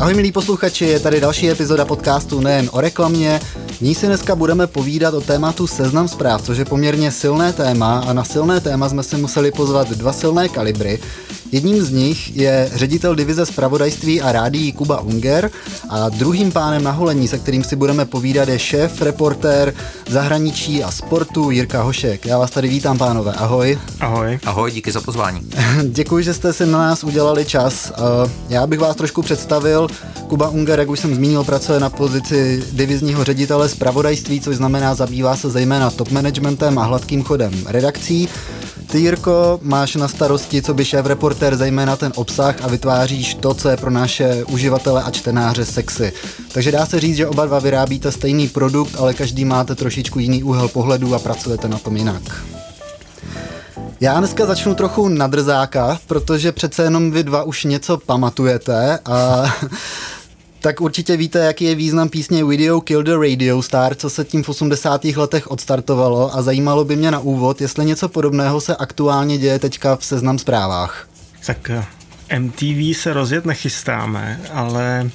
Ahoj milí posluchači, je tady další epizoda podcastu nejen o reklamě. V ní si dneska budeme povídat o tématu seznam zpráv, což je poměrně silné téma a na silné téma jsme si museli pozvat dva silné kalibry. Jedním z nich je ředitel divize zpravodajství a rádií Kuba Unger a druhým pánem na holení, se kterým si budeme povídat, je šéf, reportér zahraničí a sportu Jirka Hošek. Já vás tady vítám, pánové. Ahoj. Ahoj. Ahoj, díky za pozvání. Děkuji, že jste si na nás udělali čas. Já bych vás trošku představil. Kuba Unger, jak už jsem zmínil, pracuje na pozici divizního ředitele zpravodajství, což znamená zabývá se zejména top managementem a hladkým chodem redakcí. Ty, Jirko, máš na starosti, co by šéf reportér, zejména ten obsah a vytváříš to, co je pro naše uživatele a čtenáře sexy. Takže dá se říct, že oba dva vyrábíte stejný produkt, ale každý máte trošičku jiný úhel pohledu a pracujete na tom jinak. Já dneska začnu trochu na drzáka, protože přece jenom vy dva už něco pamatujete a tak určitě víte, jaký je význam písně Video Kill the Radio Star, co se tím v 80. letech odstartovalo a zajímalo by mě na úvod, jestli něco podobného se aktuálně děje teďka v seznam zprávách. Tak eh, MTV se rozjet nechystáme, ale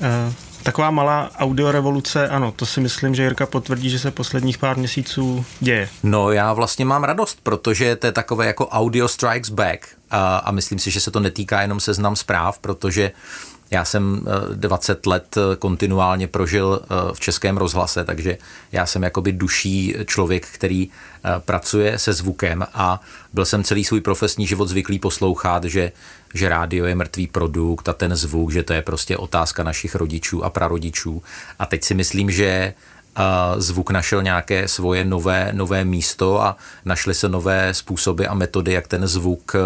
uh, taková malá audiorevoluce, ano, to si myslím, že Jirka potvrdí, že se posledních pár měsíců děje. No já vlastně mám radost, protože to je takové jako audio strikes back a, a myslím si, že se to netýká jenom seznam zpráv, protože uh, já jsem 20 eh, let eh, kontinuálně prožil eh, v českém rozhlase, takže já jsem jakoby duší člověk, který pracuje se zvukem a byl jsem celý svůj profesní život zvyklý poslouchat, že, že rádio je mrtvý produkt a ten zvuk, že to je prostě otázka našich rodičů a prarodičů. A teď si myslím, že zvuk našel nějaké svoje nové, nové místo a našly se nové způsoby a metody, jak ten zvuk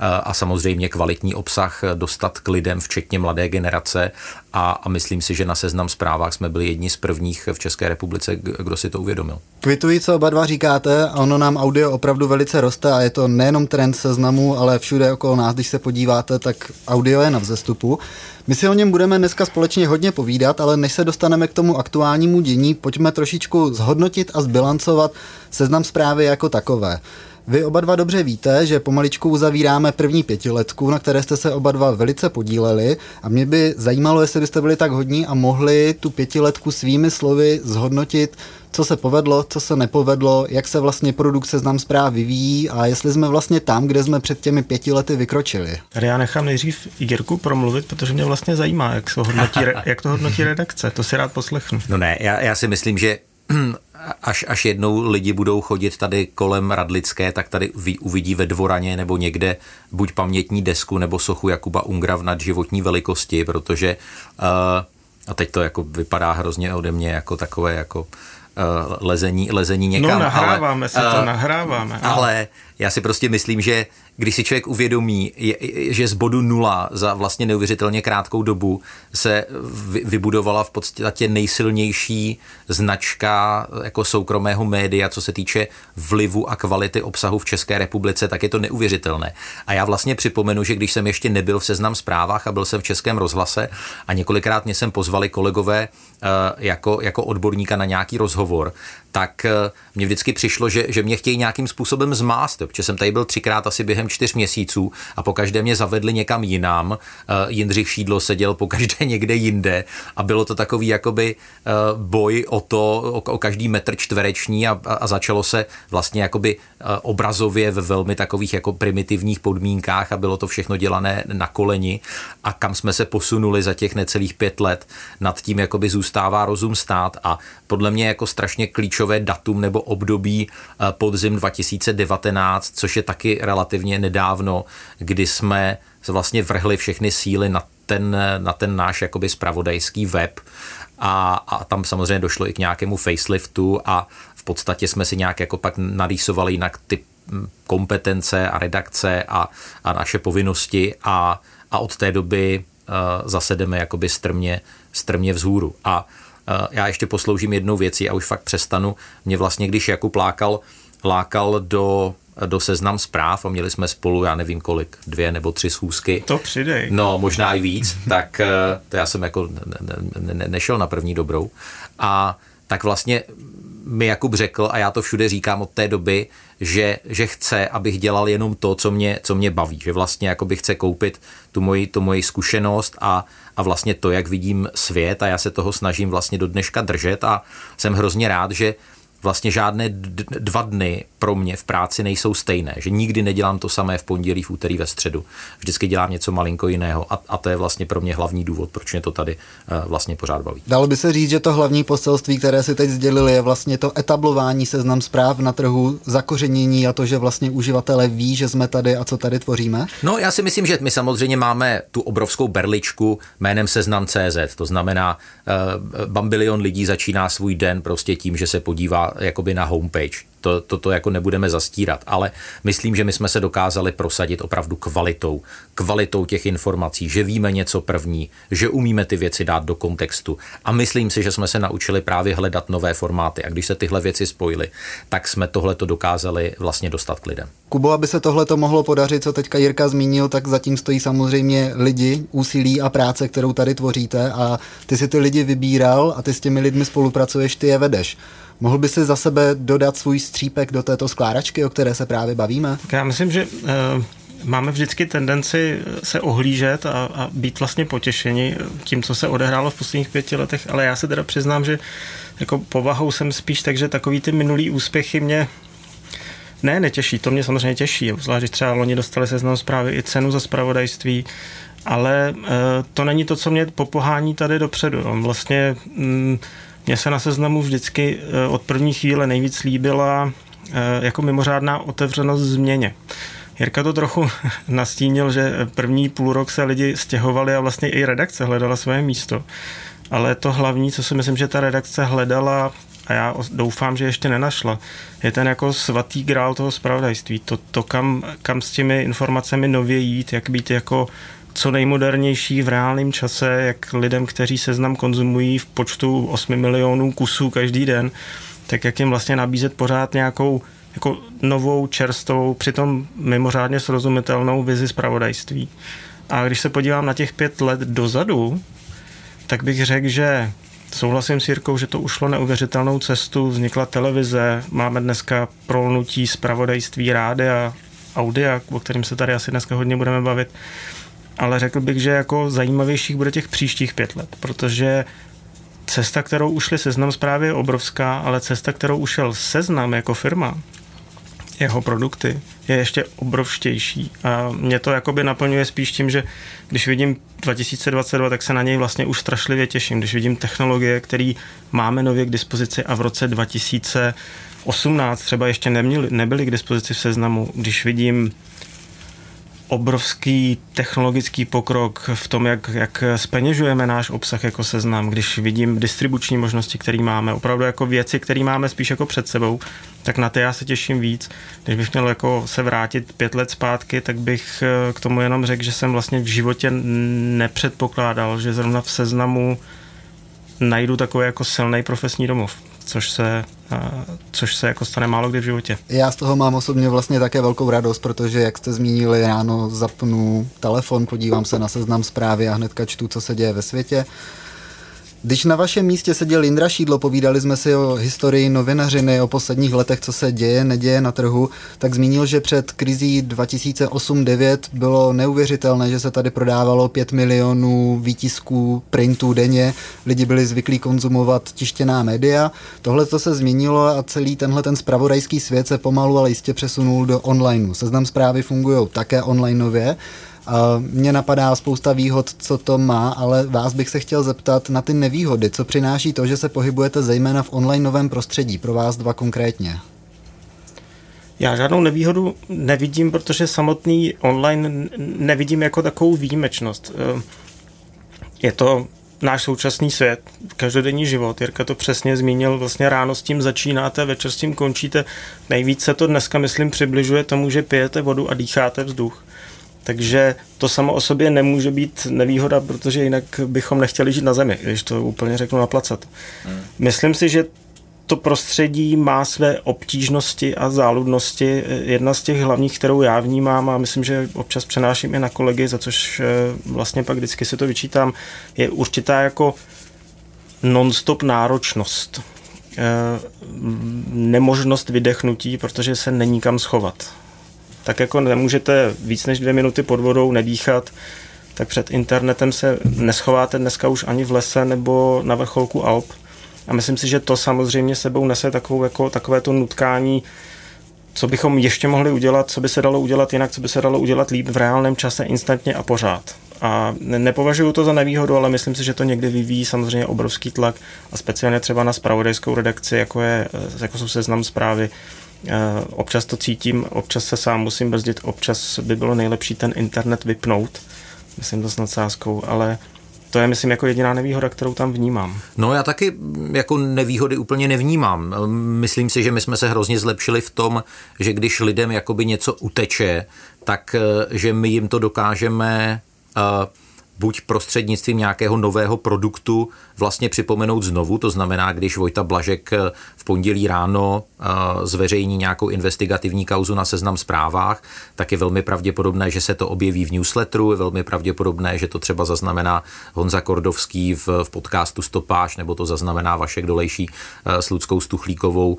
a samozřejmě kvalitní obsah dostat k lidem, včetně mladé generace a, a myslím si, že na seznam zprávách jsme byli jedni z prvních v České republice, kdo si to uvědomil. Kvituji, co oba dva říkáte, ono nám audio opravdu velice roste a je to nejenom trend seznamu, ale všude okolo nás, když se podíváte, tak audio je na vzestupu. My si o něm budeme dneska společně hodně povídat, ale než se dostaneme k tomu aktuálnímu dění, pojďme trošičku zhodnotit a zbilancovat seznam zprávy jako takové. Vy oba dva dobře víte, že pomaličku uzavíráme první pětiletku, na které jste se oba dva velice podíleli a mě by zajímalo, jestli byste byli tak hodní a mohli tu pětiletku svými slovy zhodnotit, co se povedlo, co se nepovedlo, jak se vlastně produkt seznam zpráv vyvíjí a jestli jsme vlastně tam, kde jsme před těmi pěti lety vykročili. Tady já nechám nejdřív Jirku promluvit, protože mě vlastně zajímá, jak to hodnotí, jak to hodnotí redakce. To si rád poslechnu. No ne, já, já si myslím, že až, až jednou lidi budou chodit tady kolem Radlické, tak tady uvidí ve dvoraně nebo někde buď pamětní desku nebo sochu Jakuba Ungra v nadživotní velikosti, protože uh, a teď to jako vypadá hrozně ode mě jako takové jako lezení, lezení někam. No nahráváme ale, se to, uh, nahráváme. Ale já si prostě myslím, že když si člověk uvědomí, že z bodu nula za vlastně neuvěřitelně krátkou dobu se vybudovala v podstatě nejsilnější značka jako soukromého média, co se týče vlivu a kvality obsahu v České republice, tak je to neuvěřitelné. A já vlastně připomenu, že když jsem ještě nebyl v seznam zprávách a byl jsem v Českém rozhlase a několikrát mě sem pozvali kolegové eh, jako, jako odborníka na nějaký rozhovor, tak eh, mně vždycky přišlo, že, že mě chtějí nějakým způsobem zmást, protože jsem tady byl třikrát asi během čtyř měsíců a po každé mě zavedli někam jinam. Eh, Jindřich Šídlo seděl po každé někde jinde a bylo to takový jakoby eh, boj o to, o, o každý metr čtvereční a, a začalo se vlastně jakoby obrazově ve velmi takových jako primitivních podmínkách a bylo to všechno dělané na koleni a kam jsme se posunuli za těch necelých pět let, nad tím jakoby zůstává rozum stát a podle mě jako strašně klíčové datum nebo období eh, podzim 2019, což je taky relativně nedávno, kdy jsme vlastně vrhli všechny síly na ten, na ten náš jakoby spravodajský web a, a tam samozřejmě došlo i k nějakému faceliftu a v podstatě jsme si nějak jako pak narýsovali jinak ty hm, kompetence a redakce a, a naše povinnosti a, a od té doby uh, zase jdeme jakoby strmě, strmě vzhůru. A Eh, já ještě posloužím jednou věcí a už fakt přestanu. Mě vlastně, když Jakub lákal, lákal do do seznam zpráv a měli jsme spolu, já nevím kolik, dvě nebo tři schůzky. To přidej. No, možná i víc, tak eh, to já jsem jako ne, ne, nešel na první dobrou. A tak vlastně mi Jakub řekl, a já to všude říkám od té doby, že, že chce, abych dělal jenom to, co mě, co mě baví. Že vlastně jakoby chce koupit tu moji, tu moji zkušenost a, a vlastně to, jak vidím svět a já se toho snažím vlastně do dneška držet a jsem hrozně rád, že vlastně žádné dva dny pro mě v práci nejsou stejné, že nikdy nedělám to samé v pondělí, v úterý, ve středu. Vždycky dělám něco malinko jiného a, a to je vlastně pro mě hlavní důvod, proč mě to tady uh, vlastně pořád baví. Dalo by se říct, že to hlavní poselství, které si teď sdělili, je vlastně to etablování seznam zpráv na trhu, zakořenění a to, že vlastně uživatelé ví, že jsme tady a co tady tvoříme? No já si myslím, že my samozřejmě máme tu obrovskou berličku jménem seznam CZ, to znamená, uh, bambilion lidí začíná svůj den prostě tím, že se podívá jakoby na homepage. To, to, to jako nebudeme zastírat, ale myslím, že my jsme se dokázali prosadit opravdu kvalitou, kvalitou těch informací, že víme něco první, že umíme ty věci dát do kontextu a myslím si, že jsme se naučili právě hledat nové formáty a když se tyhle věci spojily, tak jsme tohle to dokázali vlastně dostat k lidem. Kubo, aby se tohle to mohlo podařit, co teďka Jirka zmínil, tak zatím stojí samozřejmě lidi, úsilí a práce, kterou tady tvoříte a ty si ty lidi vybíral a ty s těmi lidmi spolupracuješ, ty je vedeš. Mohl by si za sebe dodat svůj střípek do této skládačky, o které se právě bavíme? Já myslím, že uh, máme vždycky tendenci se ohlížet a, a být vlastně potěšeni tím, co se odehrálo v posledních pěti letech, ale já se teda přiznám, že jako povahou jsem spíš tak, že takový ty minulý úspěchy mě ne, netěší, to mě samozřejmě těší, zvlášť, když třeba loni dostali seznam zprávy i cenu za spravodajství, ale uh, to není to, co mě popohání tady dopředu. Vlastně mm, mně se na seznamu vždycky eh, od první chvíle nejvíc líbila eh, jako mimořádná otevřenost změně. Jirka to trochu nastínil, že první půl rok se lidi stěhovali a vlastně i redakce hledala své místo. Ale to hlavní, co si myslím, že ta redakce hledala, a já doufám, že ještě nenašla, je ten jako svatý grál toho spravodajství. To, to kam, kam s těmi informacemi nově jít, jak být jako co nejmodernější v reálném čase, jak lidem, kteří seznam konzumují v počtu 8 milionů kusů každý den, tak jak jim vlastně nabízet pořád nějakou jako novou, čerstvou, přitom mimořádně srozumitelnou vizi zpravodajství. A když se podívám na těch pět let dozadu, tak bych řekl, že souhlasím s Jirkou, že to ušlo neuvěřitelnou cestu, vznikla televize, máme dneska prolnutí zpravodajství rádia, audia, o kterým se tady asi dneska hodně budeme bavit ale řekl bych, že jako zajímavějších bude těch příštích pět let, protože cesta, kterou ušli seznam zprávy je obrovská, ale cesta, kterou ušel seznam jako firma, jeho produkty, je ještě obrovštější. A mě to jakoby naplňuje spíš tím, že když vidím 2022, tak se na něj vlastně už strašlivě těším. Když vidím technologie, které máme nově k dispozici a v roce 2018 třeba ještě neměli, nebyly k dispozici v seznamu, když vidím obrovský technologický pokrok v tom, jak, jak speněžujeme náš obsah jako seznam, když vidím distribuční možnosti, které máme, opravdu jako věci, které máme spíš jako před sebou, tak na ty já se těším víc. Když bych měl jako se vrátit pět let zpátky, tak bych eh, k tomu jenom řekl, že jsem vlastně v životě nepředpokládal, že zrovna v seznamu najdu takový jako silný profesní domov což se, což se jako stane málo kdy v životě. Já z toho mám osobně vlastně také velkou radost, protože jak jste zmínili, ráno zapnu telefon, podívám se na seznam zprávy a hnedka čtu, co se děje ve světě. Když na vašem místě seděl Jindra Šídlo, povídali jsme si o historii novinařiny, o posledních letech, co se děje, neděje na trhu, tak zmínil, že před krizí 2008-2009 bylo neuvěřitelné, že se tady prodávalo 5 milionů výtisků printů denně, lidi byli zvyklí konzumovat tištěná média. Tohle to se změnilo a celý tenhle ten spravodajský svět se pomalu, ale jistě přesunul do onlineu. Seznam zprávy fungují také onlineově. Mně napadá spousta výhod, co to má, ale vás bych se chtěl zeptat na ty nevýhody, co přináší to, že se pohybujete zejména v online novém prostředí, pro vás dva konkrétně. Já žádnou nevýhodu nevidím, protože samotný online nevidím jako takovou výjimečnost. Je to náš současný svět, každodenní život. Jirka to přesně zmínil, vlastně ráno s tím začínáte, večer s tím končíte. Nejvíc se to dneska, myslím, přibližuje tomu, že pijete vodu a dýcháte vzduch. Takže to samo o sobě nemůže být nevýhoda, protože jinak bychom nechtěli žít na zemi, když to úplně řeknu naplacat. Hmm. Myslím si, že to prostředí má své obtížnosti a záludnosti. Jedna z těch hlavních, kterou já vnímám a myslím, že občas přenáším i na kolegy, za což eh, vlastně pak vždycky si to vyčítám, je určitá jako non-stop náročnost nemožnost vydechnutí, protože se není kam schovat. Tak jako nemůžete víc než dvě minuty pod vodou nedýchat, tak před internetem se neschováte dneska už ani v lese nebo na vrcholku Alp. A myslím si, že to samozřejmě sebou nese takovou, jako, takové to nutkání, co bychom ještě mohli udělat, co by se dalo udělat jinak, co by se dalo udělat líp v reálném čase, instantně a pořád. A nepovažuji to za nevýhodu, ale myslím si, že to někdy vyvíjí samozřejmě obrovský tlak a speciálně třeba na spravodajskou redakci, jako, je, jako jsou seznam zprávy. Eh, občas to cítím, občas se sám musím brzdit, občas by bylo nejlepší ten internet vypnout, myslím to s nadsázkou, ale to je, myslím, jako jediná nevýhoda, kterou tam vnímám. No já taky jako nevýhody úplně nevnímám. Myslím si, že my jsme se hrozně zlepšili v tom, že když lidem jakoby něco uteče, tak eh, že my jim to dokážeme uh, buď prostřednictvím nějakého nového produktu vlastně připomenout znovu, to znamená, když Vojta Blažek eh, v pondělí ráno eh, zveřejní nějakou investigativní kauzu na seznam zprávách, tak je velmi pravděpodobné, že se to objeví v newsletteru, je velmi pravděpodobné, že to třeba zaznamená Honza Kordovský v, v podcastu Stopáž, nebo to zaznamená Vašek Dolejší eh, s Ludskou Stuchlíkovou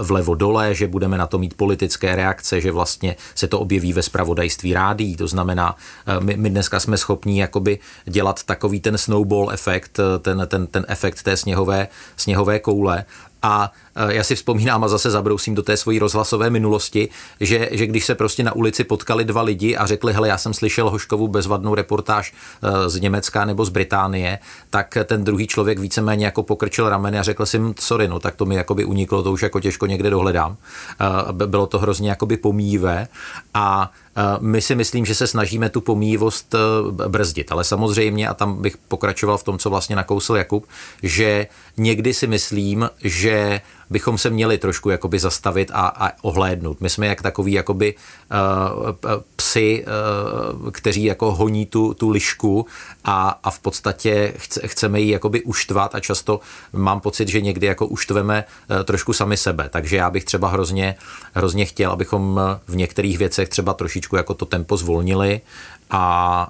vlevo dole, že budeme na to mít politické reakce, že vlastně se to objeví ve spravodajství rádí, to znamená, my, my dneska jsme schopni jakoby dělat takový ten snowball efekt, ten, ten, ten efekt té sněhové, sněhové koule. A Eh, já si vzpomínám a zase zabrousím do té svojí rozhlasové minulosti, že, že když se prostě na ulici potkali dva lidi a řekli, hele, já jsem slyšel Hoškovu bezvadnou reportáž eh, z Německa nebo z Británie, tak ten druhý člověk víceméně jako pokrčil rameny a řekl si, sorry, no tak to mi jakoby uniklo, to už jako těžko někde dohledám. Eh, bylo to hrozně jakoby pomíjivé a my si myslím, že se snažíme tu pomíjivost brzdit, ale samozřejmě, a tam bych pokračoval v tom, co vlastně nakousl Jakub, že někdy si myslím, že bychom se měli trošku jakoby zastavit a, a ohlédnout. My jsme jak takový jakoby uh, psy, uh, kteří jako honí tu, tu lišku a, a v podstatě chce, chceme ji jakoby uštvat a často mám pocit, že někdy jako uštveme uh, trošku sami sebe. Takže já bych třeba hrozně, hrozně chtěl, abychom v některých věcech třeba trošičku jako to tempo zvolnili a,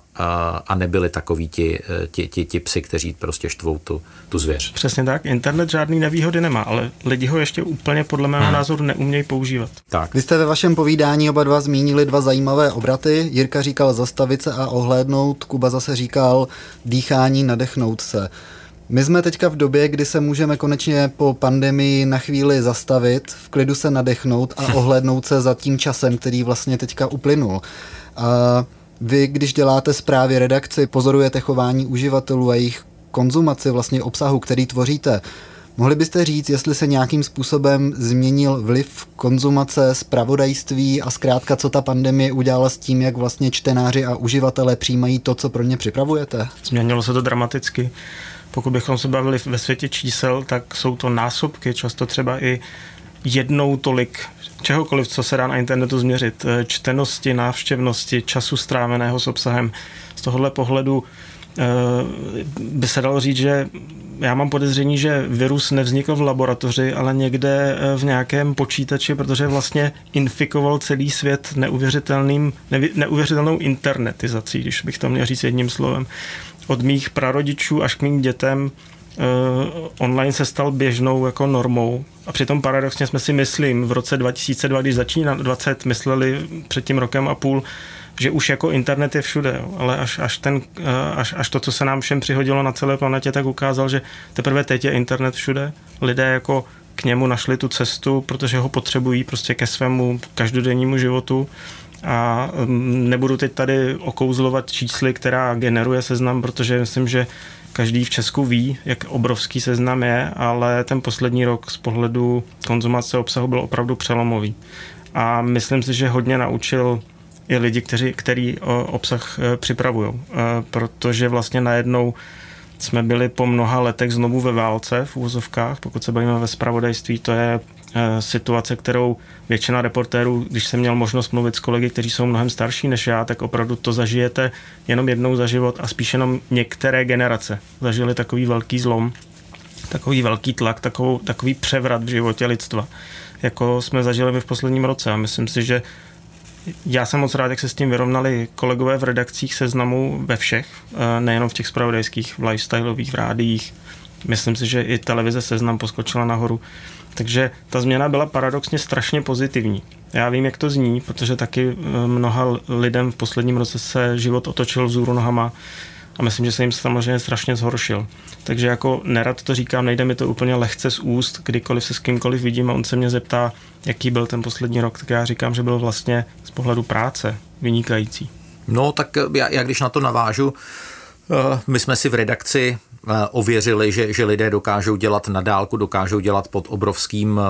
a nebyli takoví ti, ti, ti, ti psy, kteří prostě štvou tu, tu zvěř. Přesně tak. Internet žádný nevýhody nemá, ale lidi ho ještě úplně podle mého hmm. názoru neumějí používat. Tak. Vy jste ve vašem povídání oba dva zmínili dva zajímavé obraty. Jirka říkal zastavit se a ohlédnout, Kuba zase říkal dýchání, nadechnout se. My jsme teďka v době, kdy se můžeme konečně po pandemii na chvíli zastavit, v klidu se nadechnout a ohlédnout se za tím časem, který vlastně teďka uplynul. A vy, když děláte zprávy redakci, pozorujete chování uživatelů a jejich konzumaci vlastně obsahu, který tvoříte. Mohli byste říct, jestli se nějakým způsobem změnil vliv konzumace, zpravodajství a zkrátka, co ta pandemie udělala s tím, jak vlastně čtenáři a uživatelé přijímají to, co pro ně připravujete? Změnilo se to dramaticky. Pokud bychom se bavili ve světě čísel, tak jsou to násobky, často třeba i jednou tolik čehokoliv, co se dá na internetu změřit, eh, čtenosti, návštěvnosti, času stráveného s obsahem. Z tohohle pohledu eh, by se dalo říct, že já mám podezření, že virus nevznikl v laboratoři, ale někde eh, v nějakém počítači, protože vlastně infikoval celý svět neuvěřitelným, neuvěřitelnou internetizací, když bych to měl říct jedním slovem. Od mých prarodičů až k mým dětem online se stal běžnou jako normou. A přitom paradoxně jsme si myslím, v roce 2002, když začíná 20, mysleli před tím rokem a půl, že už jako internet je všude, jo. ale až, až, ten, uh, až, až to, co se nám všem přihodilo na celé planetě, tak ukázal, že teprve teď je internet všude. Lidé jako k němu našli tu cestu, protože ho potřebují prostě ke svému každodennímu životu a um, nebudu teď tady okouzlovat čísly, která generuje seznam, protože myslím, že každý v Česku ví, jak obrovský seznam je, ale ten poslední rok z pohledu konzumace obsahu byl opravdu přelomový. A myslím si, že hodně naučil i lidi, kteří, který obsah e, připravují, e, protože vlastně najednou jsme byli po mnoha letech znovu ve válce v úvozovkách, pokud se bavíme ve spravodajství, to je Eh, situace, kterou většina reportérů, když jsem měl možnost mluvit s kolegy, kteří jsou mnohem starší než já, tak opravdu to zažijete jenom jednou za život a spíš jenom některé generace zažili takový velký zlom, takový velký tlak, takovou, takový převrat v životě lidstva, jako jsme zažili my v posledním roce. A myslím si, že já jsem moc rád, jak se s tím vyrovnali kolegové v redakcích seznamu ve všech, eh, nejenom v těch spravodajských, v lifestyleových, v rádiích, myslím si, že i televize Seznam poskočila nahoru. Takže ta změna byla paradoxně strašně pozitivní. Já vím, jak to zní, protože taky eh, mnoha lidem v posledním roce se život otočil vzůru nohama a myslím, že se jim samozřejmě strašně zhoršil. Takže jako nerad to říkám, nejde mi to úplně lehce z úst, kdykoliv se s kýmkoliv vidím a on se mě zeptá, jaký byl ten poslední rok, tak já říkám, že byl vlastně z pohledu práce vynikající. No, tak já, já když na to navážu, eh, my jsme si v redakci ověřili, že, že lidé dokážou dělat na dálku, dokážou dělat pod obrovským eh,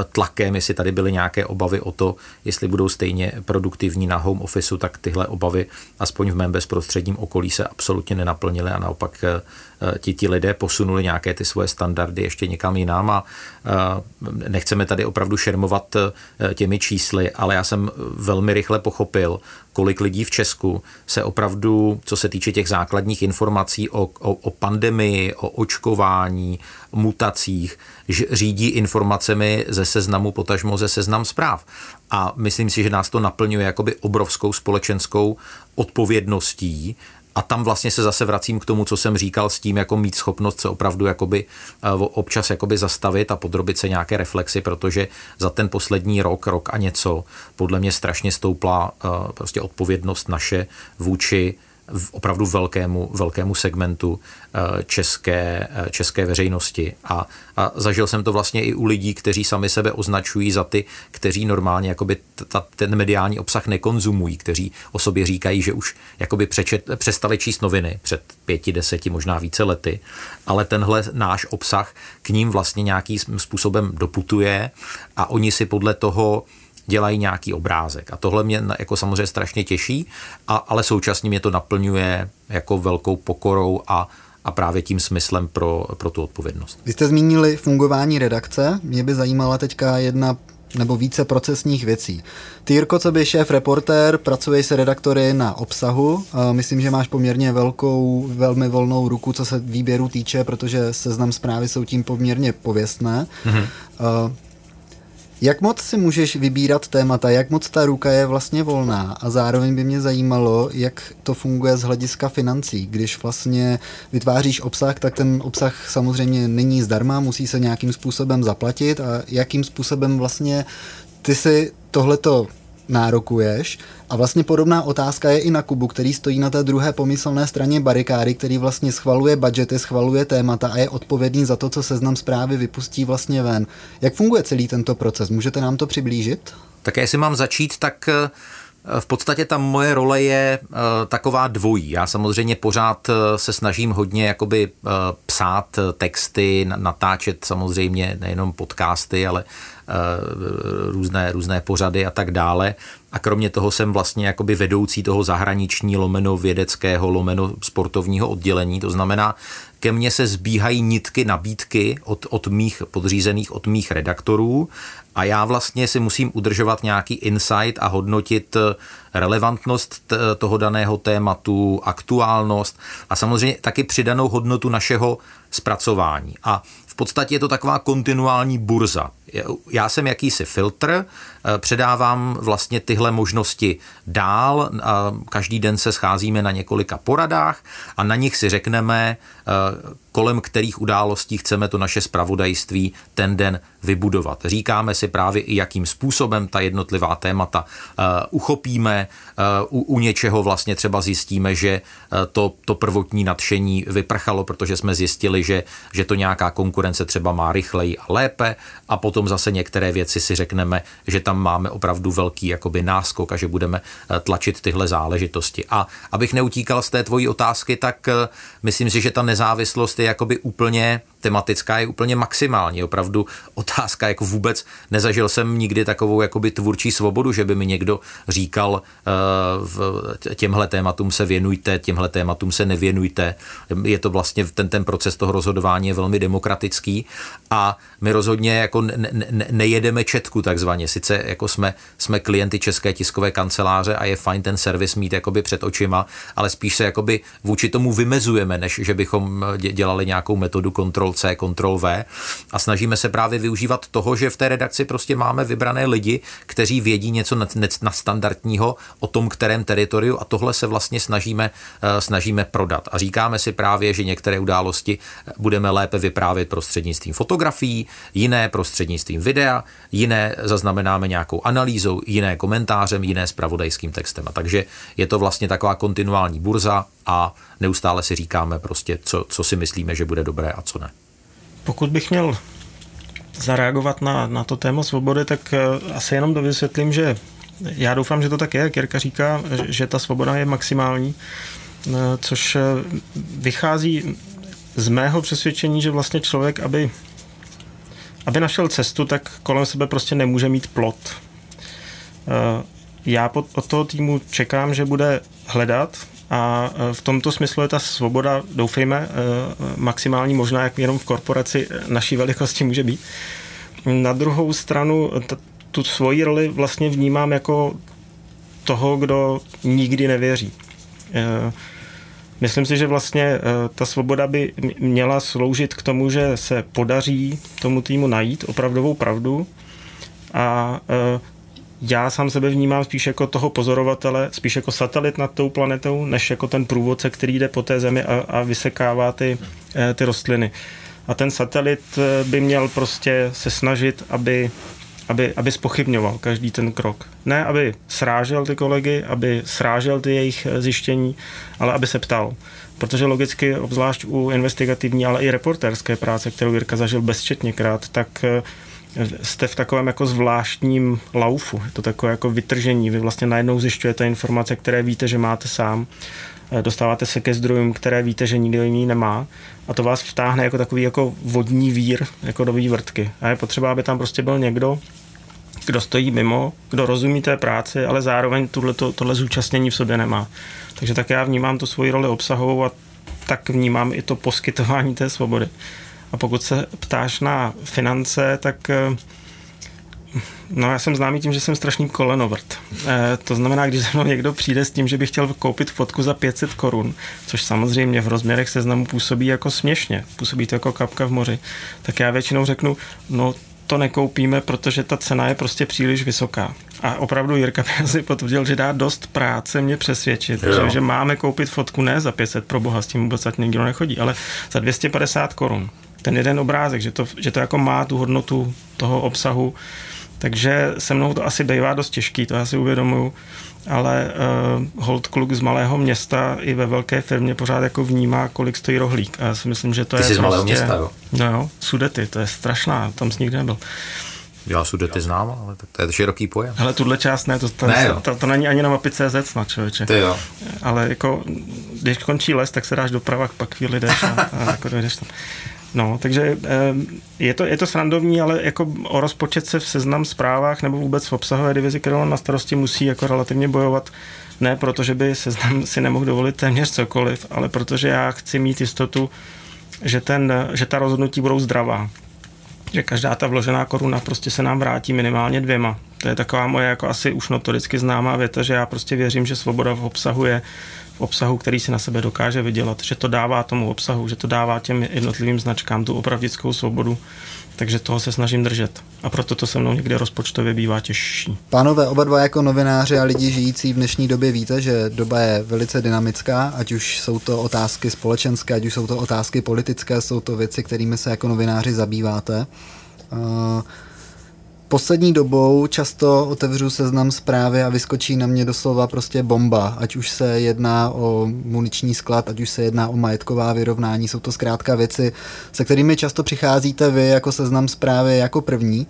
eh, tlakem, jestli tady byly nějaké obavy o to, jestli budou stejně produktivní na home officeu, tak tyhle obavy aspoň v mém bezprostředním okolí se absolutně nenaplnily a naopak ti, ti lidé posunuli nějaké ty svoje standardy ještě někam jinam a nechceme tady opravdu šermovat těmi čísly, ale já jsem velmi rychle pochopil, kolik lidí v Česku se opravdu, co se týče těch základních informací o, o, o pandemii, o očkování, mutacích, řídí informacemi ze seznamu, potažmo ze seznam zpráv. A myslím si, že nás to naplňuje jakoby obrovskou společenskou odpovědností, a tam vlastně se zase vracím k tomu, co jsem říkal s tím, jako mít schopnost se opravdu jakoby eh, občas jakoby zastavit a podrobit se nějaké reflexy, protože za ten poslední rok, rok a něco, podle mě strašně stoupla eh, prostě odpovědnost naše vůči opravdu velkému, velkému segmentu eh, české, eh, české veřejnosti. A, a zažil jsem to vlastně i u lidí, kteří sami sebe označují za ty, kteří normálně jakoby ta, ten mediální obsah nekonzumují, kteří o sobě říkají, že už jakoby přečet, přestali číst noviny před pěti, deseti, možná více lety, ale tenhle náš obsah k ním vlastně nějakým způsobem doputuje a oni si podle toho dělají nějaký obrázek. A tohle mě jako samozřejmě strašně těší, a, ale současně mě to naplňuje jako velkou pokorou a, a právě tím smyslem pro, pro tu odpovědnost. Vy jste zmínili fungování redakce. Mě by zajímala teďka jedna nebo více procesních věcí. Ty, Jirko, co by šéf reportér, pracuješ se redaktory na obsahu. Myslím, že máš poměrně velkou, velmi volnou ruku, co se výběru týče, protože seznam zprávy jsou tím poměrně pověstné. Mm-hmm. Jak moc si můžeš vybírat témata, jak moc ta ruka je vlastně volná a zároveň by mě zajímalo, jak to funguje z hlediska financí. Když vlastně vytváříš obsah, tak ten obsah samozřejmě není zdarma, musí se nějakým způsobem zaplatit a jakým způsobem vlastně ty si tohleto nárokuješ. A vlastně podobná otázka je i na Kubu, který stojí na té druhé pomyslné straně barikády, který vlastně schvaluje budgety, schvaluje témata a je odpovědný za to, co seznam zprávy vypustí vlastně ven. Jak funguje celý tento proces? Můžete nám to přiblížit? Tak jestli mám začít, tak eh, v podstatě ta moje role je uh, taková dvojí. Já samozřejmě pořád uh, se snažím hodně jakoby psát texty, natáčet samozřejmě nejenom podcasty, ale různé, různé pořady a tak dále. A kromě toho jsem vlastně jakoby vedoucí toho zahraniční lomeno vědeckého, lomeno sportovního oddělení. To znamená, ke mně se zbíhají nitky nabídky od, od mých podřízených, od mých redaktorů a já vlastně si musím udržovat nějaký insight a hodnotit eh, relevantnost toho daného tématu, aktuálnost a samozřejmě taky přidanou hodnotu našeho zpracování. A v podstatě je to taková kontinuální burza. Já jsem jakýsi filtr, eh, předávám vlastně tyhle možnosti dál. Každý den se scházíme na několika poradách a na nich si řekneme, eh, kolem kterých událostí chceme to naše spravodajství ten den vybudovat. Říkáme si právě i jakým způsobem ta jednotlivá témata uh, uchopíme. U, u něčeho vlastně třeba zjistíme, že to, to prvotní nadšení vyprchalo, protože jsme zjistili, že, že to nějaká konkurence třeba má rychleji a lépe a potom zase některé věci si řekneme, že tam máme opravdu velký jakoby náskok a že budeme tlačit tyhle záležitosti. A abych neutíkal z té tvojí otázky, tak myslím si, že ta nezávislost je jakoby úplně tematická, je úplně maximální. Opravdu otázka, jako vůbec nezažil jsem nikdy takovou jakoby tvůrčí svobodu, že by mi někdo říkal, v těmhle tématům se věnujte, těmhle tématům se nevěnujte. Je to vlastně ten, ten proces toho rozhodování je velmi demokratický a my rozhodně jako ne, ne, nejedeme četku takzvaně. Sice jako jsme, jsme klienty České tiskové kanceláře a je fajn ten servis mít jakoby před očima, ale spíš se jakoby vůči tomu vymezujeme, než že bychom dělali nějakou metodu kontrol C, Ctrl V a snažíme se právě využívat toho, že v té redakci prostě máme vybrané lidi, kteří vědí něco nadstandardního o tom, kterém teritoriu a tohle se vlastně snažíme, eh, snažíme prodat. A říkáme si právě, že některé události budeme lépe vyprávět prostřednictvím fotografií, jiné prostřednictvím videa, jiné zaznamenáme nějakou analýzou, jiné komentářem, jiné spravodajským textem. A takže je to vlastně taková kontinuální burza a neustále si říkáme prostě, co, co si myslíme, že bude dobré a co ne. Pokud bych měl zareagovat na, na to téma svobody, tak eh, asi jenom dovysvětlím, že já doufám, že to tak je, jak Jirka říká, že ta svoboda je maximální, eh, což eh, vychází z mého přesvědčení, že vlastně člověk, aby, aby našel cestu, tak kolem sebe prostě nemůže mít plot. Já od toho týmu čekám, že bude hledat a v tomto smyslu je ta svoboda, doufejme, maximální možná, jak jenom v korporaci naší velikosti může být. Na druhou stranu t- tu svoji roli vlastně vnímám jako toho, kdo nikdy nevěří. Myslím si, že vlastně ta svoboda by měla sloužit k tomu, že se podaří tomu týmu najít opravdovou pravdu a já sám sebe vnímám spíš jako toho pozorovatele, spíš jako satelit nad tou planetou, než jako ten průvodce, který jde po té zemi a, a vysekává ty, eh, ty rostliny. A ten satelit eh, by měl prostě se snažit, aby, aby, aby spochybňoval každý ten krok. Ne, aby srážel ty kolegy, aby srážel ty jejich eh, zjištění, ale aby se ptal. Protože logicky, obzvlášť u investigativní, ale i reportérské práce, kterou Jirka zažil bezčetněkrát, tak jste v takovém jako zvláštním laufu. Je to takové jako vytržení. Vy vlastně najednou zjišťujete informace, které víte, že máte sám. Eh, dostáváte se ke zdrojům, které víte, že nikdo jiný nemá. A to vás vtáhne jako takový jako vodní vír, jako do vývrtky. A je potřeba, aby tam prostě byl někdo, kdo stojí mimo, kdo rozumí té práci, ale zároveň tohleto, tohle zúčastnění v sobě nemá. Takže tak já vnímám tu svoji roli obsahovou a tak vnímám i to poskytování té svobody. A pokud se ptáš na finance, tak eh, No, já jsem známý tím, že jsem strašný kolenovrt. E, to znamená, když se mnou někdo přijde s tím, že by chtěl koupit fotku za 500 korun, což samozřejmě v rozměrech seznamu působí jako směšně, působí to jako kapka v moři, tak já většinou řeknu, no to nekoupíme, protože ta cena je prostě příliš vysoká. A opravdu Jirka mi asi potvrdil, že dá dost práce mě přesvědčit, že, že máme koupit fotku ne za 500, pro boha, s tím vůbec nikdo nechodí, ale za 250 korun ten jeden obrázek, že to, že to jako má tu hodnotu toho obsahu. Takže se mnou to asi bývá dost těžký, to já si uvědomuju, ale uh, hold kluk z malého města i ve velké firmě pořád jako vnímá, kolik stojí rohlík. A já si myslím, že to Ty je jsi prostě... z malého města, jo? No jo, Sudety, to je strašná, tam jsi nikdy nebyl. Já Sudety znám, ale tak to je široký pojem. Ale tuhle část ne, to, to, ne, to, to, není ani na mapy CZ snad, člověče. Ty jo. Ale jako, když končí les, tak se dáš doprava, pak chvíli jdeš a, a jako dojdeš tam. No, takže je to, je to srandovní, ale jako o rozpočet se v seznam zprávách nebo vůbec v obsahové divizi, kterou na starosti, musí jako relativně bojovat. Ne protože by seznam si nemohl dovolit téměř cokoliv, ale protože já chci mít jistotu, že, ten, že ta rozhodnutí budou zdravá. Že každá ta vložená koruna prostě se nám vrátí minimálně dvěma. To je taková moje jako asi už notoricky známá věta, že já prostě věřím, že svoboda v obsahu je obsahu, který si na sebe dokáže vydělat, že to dává tomu obsahu, že to dává těm jednotlivým značkám tu opravdickou svobodu, takže toho se snažím držet. A proto to se mnou někdy rozpočtově bývá těžší. Pánové, oba dva jako novináři a lidi žijící v dnešní době víte, že doba je velice dynamická, ať už jsou to otázky společenské, ať už jsou to otázky politické, jsou to věci, kterými se jako novináři zabýváte. Uh, Poslední dobou často otevřu seznam zprávy a vyskočí na mě doslova prostě bomba, ať už se jedná o muniční sklad, ať už se jedná o majetková vyrovnání, jsou to zkrátka věci, se kterými často přicházíte vy jako seznam zprávy jako první.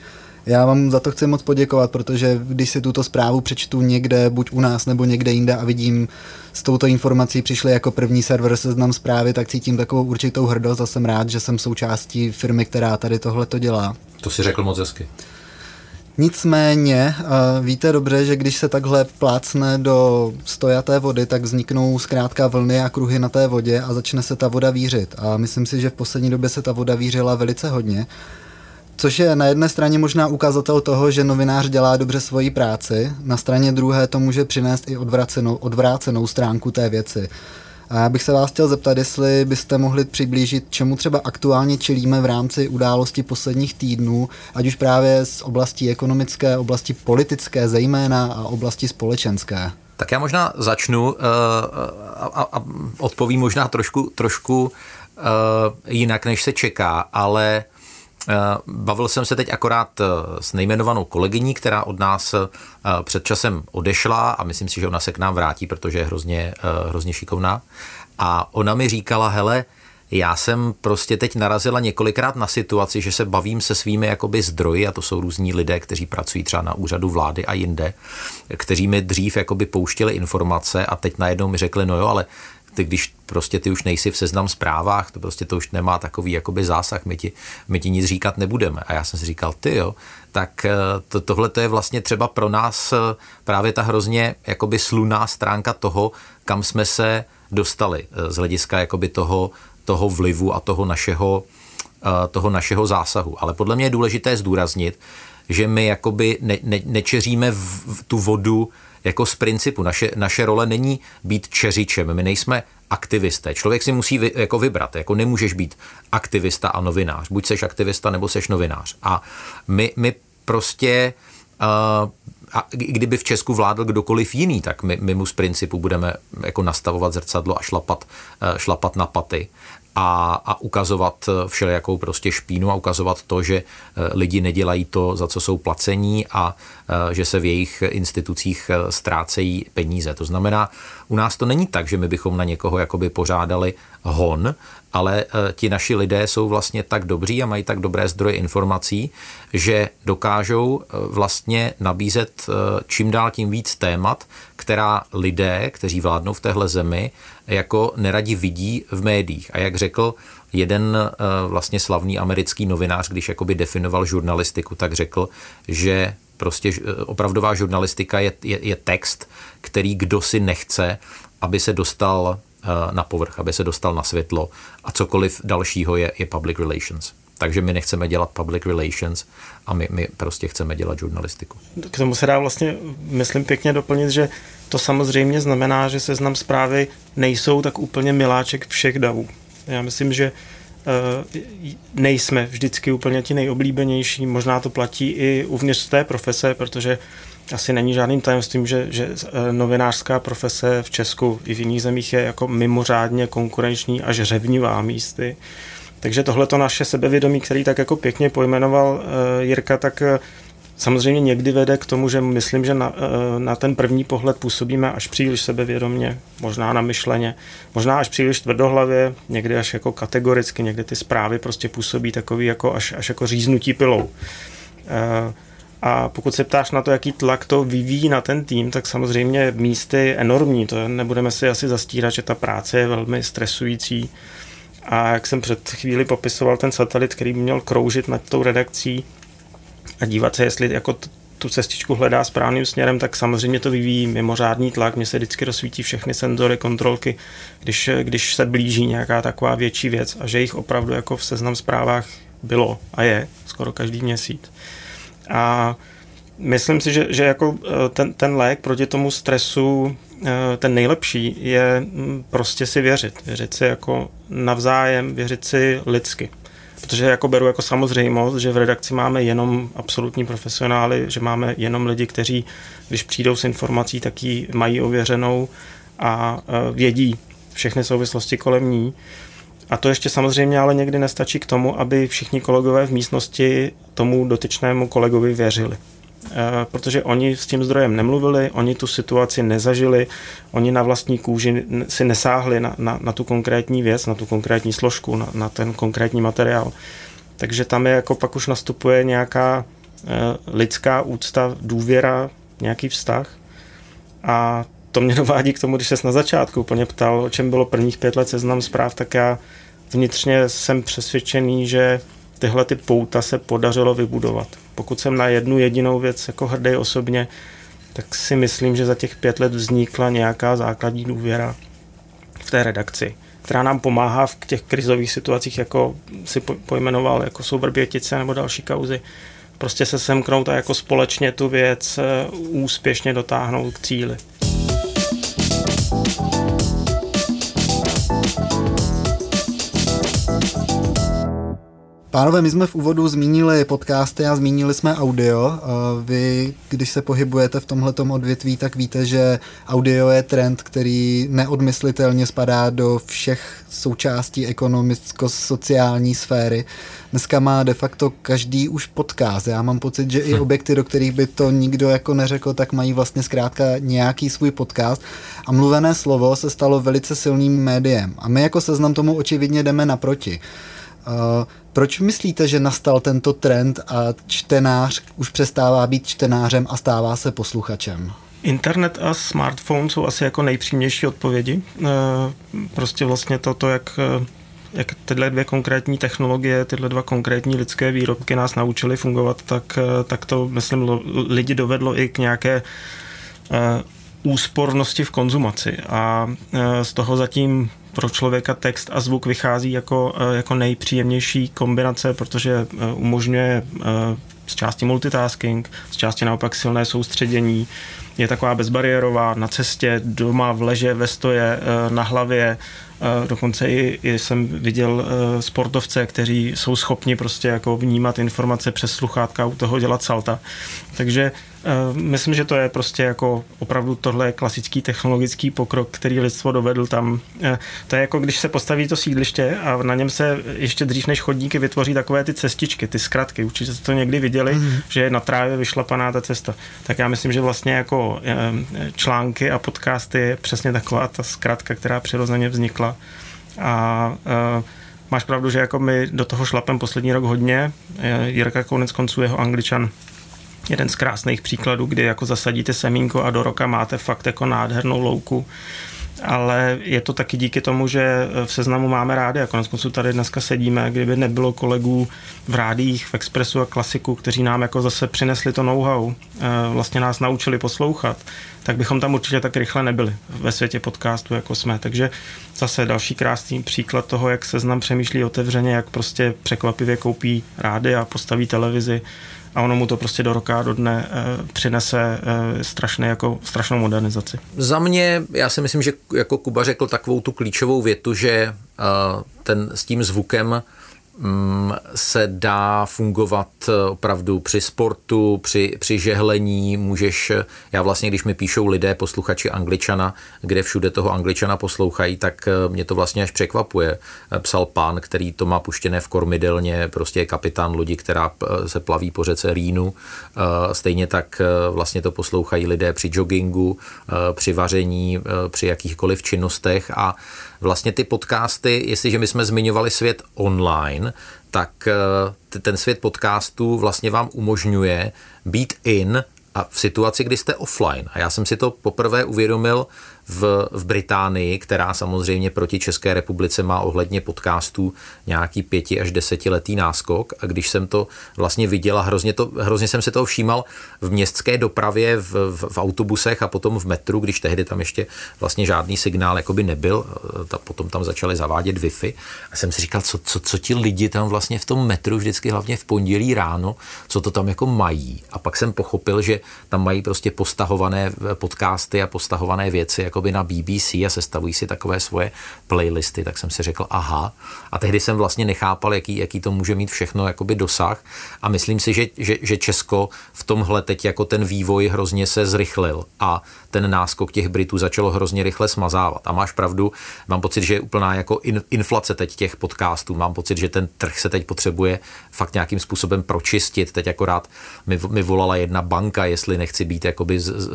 Já vám za to chci moc poděkovat, protože když si tuto zprávu přečtu někde, buď u nás nebo někde jinde a vidím s touto informací přišli jako první server seznam zprávy, tak cítím takovou určitou hrdost a jsem rád, že jsem součástí firmy, která tady tohle to dělá. To si řekl moc hezky. Nicméně víte dobře, že když se takhle plácne do stojaté vody, tak vzniknou zkrátka vlny a kruhy na té vodě a začne se ta voda vířit. A myslím si, že v poslední době se ta voda vířila velice hodně. Což je na jedné straně možná ukazatel toho, že novinář dělá dobře svoji práci, na straně druhé to může přinést i odvrácenou, odvrácenou stránku té věci. A já bych se vás chtěl zeptat, jestli byste mohli přiblížit, čemu třeba aktuálně čelíme v rámci události posledních týdnů, ať už právě z oblasti ekonomické, oblasti politické zejména a oblasti společenské. Tak já možná začnu uh, a, a odpovím možná trošku, trošku uh, jinak, než se čeká, ale uh, bavil jsem se teď akorát s nejmenovanou kolegyní, která od nás před časem odešla a myslím si, že ona se k nám vrátí, protože je hrozně, hrozně šikovná. A ona mi říkala, hele, já jsem prostě teď narazila několikrát na situaci, že se bavím se svými jakoby zdroji, a to jsou různí lidé, kteří pracují třeba na úřadu vlády a jinde, kteří mi dřív jakoby pouštěli informace a teď najednou mi řekli, no jo, ale ty, když prostě ty už nejsi v seznam zprávách, to prostě to už nemá takový jakoby zásah, my ti, my ti nic říkat nebudeme. A já jsem si říkal, ty jo, tak eh, to, tohle to je vlastně třeba pro nás eh, právě ta hrozně jakoby sluná stránka toho, kam jsme se dostali eh, z hlediska jakoby toho, toho vlivu a toho našeho, eh, toho našeho zásahu. Ale podle mě je důležité zdůraznit, že my jakoby ne, ne, nečeříme v, v tu vodu jako z principu. Naše, naše role není být čeřičem, my nejsme aktivisté. Člověk si musí vy, jako vybrat, jako nemůžeš být aktivista a novinář. Buď seš aktivista, nebo seš novinář. A my, my prostě uh, a kdyby v Česku vládl kdokoliv jiný, tak my, my mu z principu budeme jako nastavovat zrcadlo a šlapat, eh, šlapat na paty a, a ukazovat eh, všelijakou prostě špínu a ukazovat to, že eh, lidi nedělají to, za co jsou placení a že se v jejich institucích ztrácejí peníze. To znamená, u nás to není tak, že my bychom na někoho jakoby pořádali hon, ale eh, ti naši lidé jsou vlastně tak dobří a mají tak dobré zdroje informací, že dokážou eh, vlastně nabízet eh, čím dál tím víc témat, která lidé, kteří vládnou v téhle zemi, jako neradi vidí v médiích. A jak řekl jeden vlastně slavný americký novinář, když jakoby definoval žurnalistiku, tak řekl, že prostě opravdová žurnalistika je, je, je text, který kdo si nechce, aby se dostal Eh, na povrch, aby se dostal na světlo a cokoliv dalšího je, je public relations. Takže my nechceme dělat public relations a my, my prostě chceme dělat žurnalistiku. K tomu se dá vlastně, myslím, pěkně doplnit, že to samozřejmě znamená, že seznam zprávy nejsou tak úplně miláček všech davů. Já myslím, že uh, nejsme vždycky úplně ti nejoblíbenější, možná to platí i uvnitř té profese, protože asi není žádným tajemstvím, že, že eh, novinářská profese v Česku i v jiných zemích je jako mimořádně konkurenční až řevnivá místy. Takže tohle to naše sebevědomí, který tak jako pěkně pojmenoval uh, Jirka, tak uh, samozřejmě někdy vede k tomu, že myslím, že na, uh, na ten první pohled působíme až příliš sebevědomně, možná na myšleně, možná až příliš tvrdohlavě, někdy až jako kategoricky, někdy ty zprávy prostě působí takový jako až, až jako říznutí pilou. A pokud se ptáš na to, jaký tlak to vyvíjí na ten tým, tak samozřejmě místy enormní. To nebudeme si asi zastírat, že ta práce je velmi stresující. A jak jsem před chvíli popisoval ten satelit, který by měl kroužit nad tou redakcí a dívat se, jestli jako tu cestičku hledá správným směrem, tak samozřejmě to vyvíjí mimořádný tlak. Mně se vždycky rozsvítí všechny senzory, kontrolky, když, když se blíží nějaká taková větší věc a že jich opravdu jako v seznam zprávách bylo a je skoro každý měsíc. A myslím si, že, že jako eh, ten, ten lék proti tomu stresu, ten nejlepší je mm, prostě si věřit. Věřit si jako navzájem, věřit si lidsky. Protože jako beru jako samozřejmost, že v redakci máme jenom absolutní profesionály, že máme jenom lidi, kteří, když přijdou s informací, tak ji mají ověřenou a eh, vědí všechny souvislosti kolem ní. A to ještě samozřejmě ale někdy nestačí k tomu, aby všichni kolegové v místnosti tomu dotyčnému kolegovi věřili. E, protože oni s tím zdrojem nemluvili, oni tu situaci nezažili, oni na vlastní kůži si nesáhli na, na, na tu konkrétní věc, na tu konkrétní složku, na, na ten konkrétní materiál. Takže tam je jako pak už nastupuje nějaká e, lidská úcta, důvěra, nějaký vztah. A to mě dovádí k tomu, když se na začátku úplně ptal, o čem bylo prvních pět let seznam zpráv, tak já vnitřně jsem přesvědčený, že tyhle ty pouta se podařilo vybudovat. Pokud jsem na jednu jedinou věc jako hrdý osobně, tak si myslím, že za těch pět let vznikla nějaká základní důvěra v té redakci, která nám pomáhá v těch krizových situacích, jako si pojmenoval, jako jsou Vrbětice nebo další kauzy, prostě se semknout a jako společně tu věc eh, úspěšně dotáhnout k cíli. Pánové, my jsme v úvodu zmínili podcasty a zmínili jsme audio. Vy, když se pohybujete v tomhletom odvětví, tak víte, že audio je trend, který neodmyslitelně spadá do všech součástí ekonomicko-sociální sféry. Dneska má de facto každý už podcast. Já mám pocit, že i hm. objekty, do kterých by to nikdo jako neřekl, tak mají vlastně zkrátka nějaký svůj podcast. A mluvené slovo se stalo velice silným médiem. A my jako seznam tomu očividně jdeme naproti. Proč myslíte, že nastal tento trend a čtenář už přestává být čtenářem a stává se posluchačem? Internet a smartphone jsou asi jako nejpřímější odpovědi. Uh, prostě vlastně toto, jak jak tyhle dvě konkrétní technologie, tyhle dva konkrétní lidské výrobky nás naučily fungovat, tak, tak to, myslím, lidi dovedlo i k nějaké úspornosti v konzumaci. A z toho zatím pro člověka text a zvuk vychází jako, uh, jako nejpříjemnější kombinace, protože uh, umožňuje uh, z části multitasking, z části naopak silné soustředění, je taková bezbariérová na cestě, doma, v leže, ve stoje, na hlavě, Dokonce i, i jsem viděl e, sportovce, kteří jsou schopni prostě jako vnímat informace přes sluchátka u toho dělat salta. Takže Eh, myslím, že to je prostě jako opravdu tohle klasický technologický pokrok, který lidstvo dovedl tam. Eh, to je jako když se postaví to sídliště a na něm se ještě dřív než chodníky vytvoří takové ty cestičky, ty zkratky. Určitě jste to někdy viděli, mm-hmm. že je na trávě vyšlapaná ta cesta. Tak já myslím, že vlastně jako články a podcasty je přesně taková ta zkratka, která přirozeně vznikla. A máš pravdu, že jako my do toho šlapem poslední rok hodně. Jirka konec konců jeho angličan jeden z krásných příkladů, kdy jako zasadíte semínko a do roka máte fakt jako nádhernou louku ale je to taky díky tomu, že v seznamu máme rádi a konec konců tady dneska sedíme, kdyby nebylo kolegů v rádích, v Expressu a Klasiku, kteří nám jako zase přinesli to know-how, eh, vlastně nás naučili poslouchat, tak bychom tam určitě tak rychle nebyli ve světě podcastu, jako jsme. Takže zase další krásný příklad toho, jak seznam přemýšlí otevřeně, jak prostě překvapivě koupí rády a postaví televizi a ono mu to prostě do roka, do dne e, přinese e, strašné, jako, strašnou modernizaci. Za mě, já si myslím, že jako Kuba řekl takovou tu klíčovou větu, že e, ten s tím zvukem se dá fungovat eh, opravdu při sportu, při, při žehlení, můžeš, já vlastně, když mi píšou lidé, posluchači angličana, kde všude toho angličana poslouchají, tak eh, mě to vlastně až překvapuje. Eh, psal pán, který to má puštěné v kormidelně, prostě je kapitán lodi, která se plaví po řece Rýnu. Stejně tak vlastně to poslouchají lidé při joggingu, při vaření, při jakýchkoliv činnostech a vlastně ty podcasty, jestliže my jsme zmiňovali svět online, tak eh, ten svět podcastů vlastně vám umožňuje být in a v situaci, kdy jste offline. A já jsem si to poprvé uvědomil v, v Británii, která samozřejmě proti České republice má ohledně podcastů nějaký pěti až desetiletý náskok. A když jsem to vlastně viděl a hrozně, to, hrozně jsem se toho všímal v městské dopravě, v, v, v autobusech a potom v metru, když tehdy tam ještě vlastně žádný signál jakoby nebyl, ta, potom tam začali zavádět Wi-Fi. A jsem si říkal, co, co, co ti lidi tam vlastně v tom metru, vždycky hlavně v pondělí ráno, co to tam jako mají. A pak jsem pochopil, že tam mají prostě postahované podcasty a postahované věci, jako jakoby na BBC a sestavují si takové svoje playlisty, tak jsem si řekl aha. A tehdy jsem vlastně nechápal, jaký, jaký to může mít všechno jakoby dosah. A myslím si, že, že, že Česko v tomhle teď jako ten vývoj hrozně se zrychlil a ten náskok těch Britů začalo hrozně rychle smazávat. A máš pravdu, mám pocit, že je úplná jako in, inflace teď těch podcastů. Mám pocit, že ten trh se teď potřebuje fakt nějakým způsobem pročistit. Teď akorát mi, mi volala jedna banka, jestli nechci být jakoby z, z,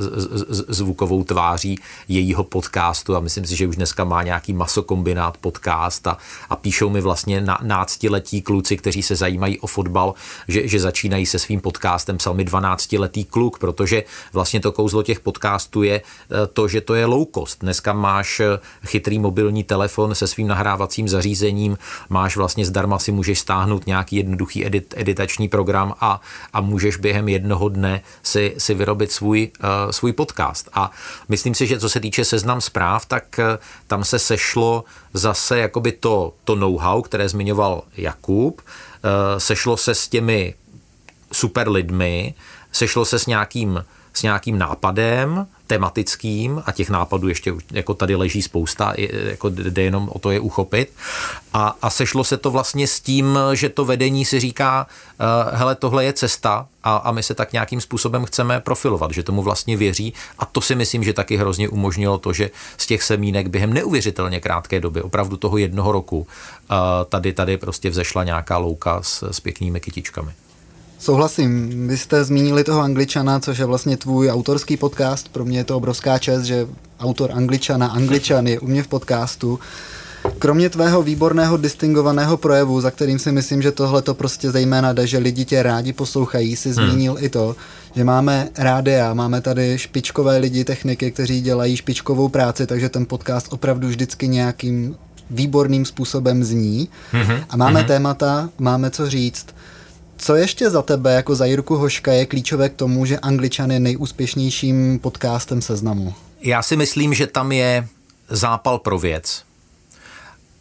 z, zvukovou tváří jejího podcastu a myslím si, že už dneska má nějaký masokombinát podcast a, a píšou mi vlastně na, náctiletí kluci, kteří se zajímají o fotbal, že, že začínají se svým podcastem, psal mi 12-letý kluk, protože vlastně to kouzlo těch podcastů je eh, to, že to je low cost. Dneska máš eh, chytrý mobilní telefon se svým nahrávacím zařízením, máš vlastně zdarma si můžeš stáhnout nějaký jednoduchý edit, editační program a, a můžeš během jednoho dne si, si vyrobit svůj, uh, svůj podcast. A myslím si, že co se týče seznam zpráv, tak tam se sešlo zase jakoby to, to know-how, které zmiňoval Jakub, sešlo se s těmi super lidmi, sešlo se s nějakým, s nějakým nápadem, tematickým a těch nápadů ještě jako tady leží spousta, jako jde jenom o to je uchopit. A, a sešlo se to vlastně s tím, že to vedení si říká, uh, hele, tohle je cesta a, a my se tak nějakým způsobem chceme profilovat, že tomu vlastně věří a to si myslím, že taky hrozně umožnilo to, že z těch semínek během neuvěřitelně krátké doby, opravdu toho jednoho roku, uh, tady, tady prostě vzešla nějaká louka s, s pěknými kytičkami. Souhlasím. Vy jste zmínili toho Angličana, což je vlastně tvůj autorský podcast. Pro mě je to obrovská čest, že autor Angličana, Angličan je u mě v podcastu. Kromě tvého výborného distingovaného projevu, za kterým si myslím, že tohle to prostě zejména jde, že lidi tě rádi poslouchají, si hmm. zmínil i to, že máme rádia, máme tady špičkové lidi, techniky, kteří dělají špičkovou práci, takže ten podcast opravdu vždycky nějakým výborným způsobem zní. Hmm. A máme hmm. témata, máme co říct. Co ještě za tebe, jako za Jirku Hoška, je klíčové k tomu, že Angličan je nejúspěšnějším podcastem seznamu? Já si myslím, že tam je zápal pro věc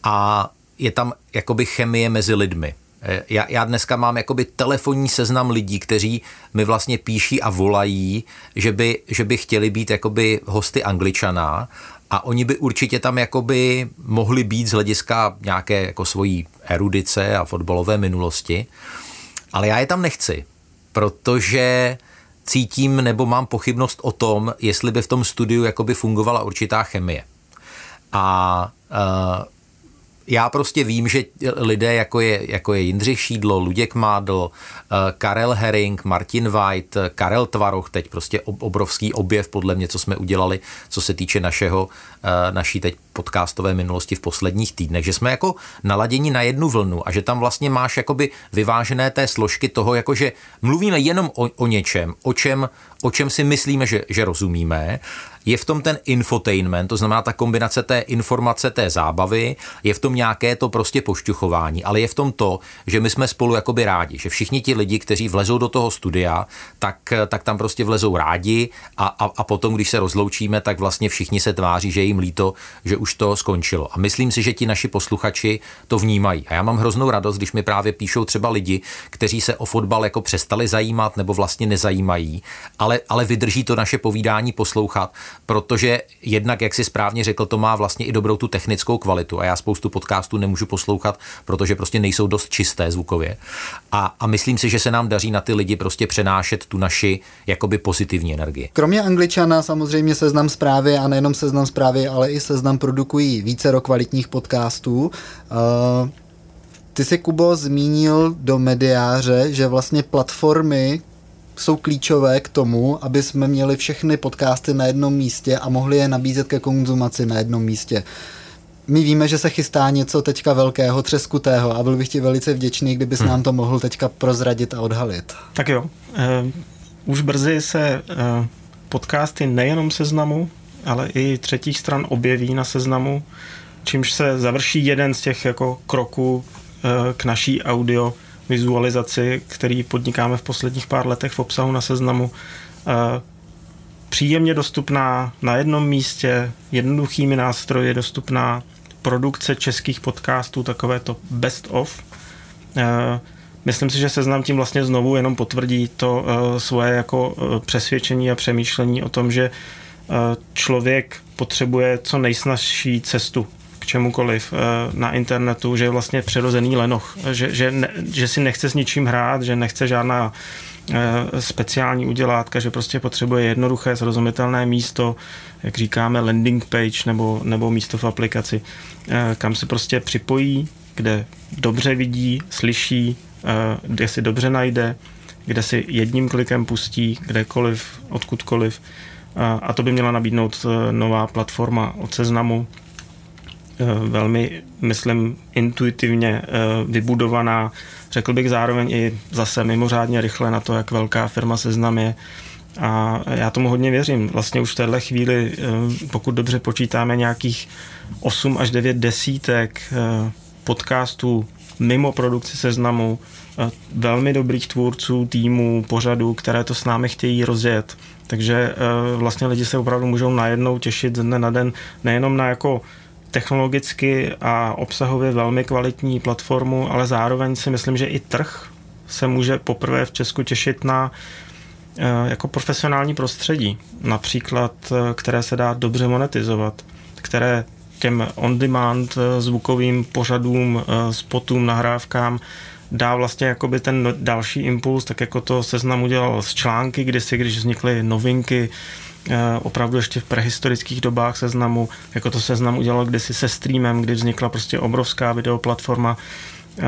a je tam jakoby chemie mezi lidmi. Eh, já, já dneska mám jakoby telefonní seznam lidí, kteří mi vlastně píší a volají, že by, že by chtěli být jakoby hosty angličana a oni by určitě tam jakoby mohli být z hlediska nějaké jako svojí erudice a fotbalové minulosti. Ale já je tam nechci, protože cítím nebo mám pochybnost o tom, jestli by v tom studiu jakoby fungovala určitá chemie. A uh, já prostě vím, že lidé jako je, jako je Jindřich Šídlo, Luděk Mádl, eh, Karel Herring, Martin White, Karel Tvaroch, teď prostě obrovský objev podle mě, co jsme udělali, co se týče našeho, eh, naší teď podcastové minulosti v posledních týdnech, že jsme jako naladěni na jednu vlnu a že tam vlastně máš jakoby vyvážené té složky toho, jakože mluvíme jenom o, o něčem, o čem, o čem si myslíme, že, že rozumíme. Je v tom ten infotainment, to znamená ta kombinace té informace, té zábavy, je v tom nějaké to prostě pošťuchování, ale je v tom to, že my jsme spolu jakoby rádi, že všichni ti lidi, kteří vlezou do toho studia, tak, tak tam prostě vlezou rádi a, a, a potom, když se rozloučíme, tak vlastně všichni se tváří, že jim líto, že už to skončilo. A myslím si, že ti naši posluchači to vnímají. A já mám hroznou radost, když mi právě píšou třeba lidi, kteří se o fotbal jako přestali zajímat nebo vlastně nezajímají, ale, ale vydrží to naše povídání poslouchat, protože jednak, jak si správně řekl, to má vlastně i dobrou tu technickou kvalitu a já spoustu podcastů nemůžu poslouchat, protože prostě nejsou dost čisté zvukově. A, a myslím si, že se nám daří na ty lidi prostě přenášet tu naši jakoby pozitivní energii. Kromě Angličana samozřejmě seznam zprávy a nejenom seznam zprávy, ale i seznam produkují více kvalitních podcastů. Uh, ty jsi, Kubo, zmínil do mediáře, že vlastně platformy, jsou klíčové k tomu, aby jsme měli všechny podcasty na jednom místě a mohli je nabízet ke konzumaci na jednom místě. My víme, že se chystá něco teďka velkého, třeskutého a byl bych ti velice vděčný, kdybys hmm. nám to mohl teďka prozradit a odhalit. Tak jo. Uh, už brzy se uh, podcasty nejenom seznamu, ale i třetích stran objeví na seznamu, čímž se završí jeden z těch jako kroků uh, k naší audio vizualizaci, který podnikáme v posledních pár letech v obsahu na seznamu, eh, příjemně dostupná na jednom místě, jednoduchými nástroji dostupná produkce českých podcastů, takové to best of. Eh, myslím si, že seznam tím vlastně znovu jenom potvrdí to eh, svoje jako přesvědčení a přemýšlení o tom, že člověk potřebuje co nejsnažší cestu čemukoliv eh, na internetu, že je vlastně přirozený lenoch, že, že, ne, že si nechce s ničím hrát, že nechce žádná eh, speciální udělátka, že prostě potřebuje jednoduché, srozumitelné místo, jak říkáme landing page nebo, nebo místo v aplikaci, eh, kam se prostě připojí, kde dobře vidí, slyší, kde si dobře najde, kde si jedním klikem pustí kdekoliv, odkudkoliv. A to by měla nabídnout nová platforma od seznamu, Eh, velmi, myslím, intuitivně eh, vybudovaná, řekl bych zároveň i zase mimořádně rychle na to, jak velká firma Seznam je. A já tomu hodně věřím. Vlastně už v téhle chvíli, eh, pokud dobře počítáme, nějakých 8 až 9 desítek podcastů mimo produkci seznamu, velmi dobrých tvůrců, týmů, pořadů, které to s námi chtějí rozjet. Takže vlastně lidi se opravdu můžou najednou těšit dne na den nejenom na jako technologicky a obsahově velmi kvalitní platformu, ale zároveň si myslím, že i trh se může poprvé v Česku těšit na jako profesionální prostředí, například, které se dá dobře monetizovat, které těm on-demand zvukovým pořadům, spotům, nahrávkám dá vlastně jakoby ten další impuls, tak jako to seznam udělal z články, kdysi, když vznikly novinky, eh, opravdu ještě v prehistorických dobách seznamu, jako to seznam udělal kdysi se streamem, kdy vznikla prostě obrovská videoplatforma, eh,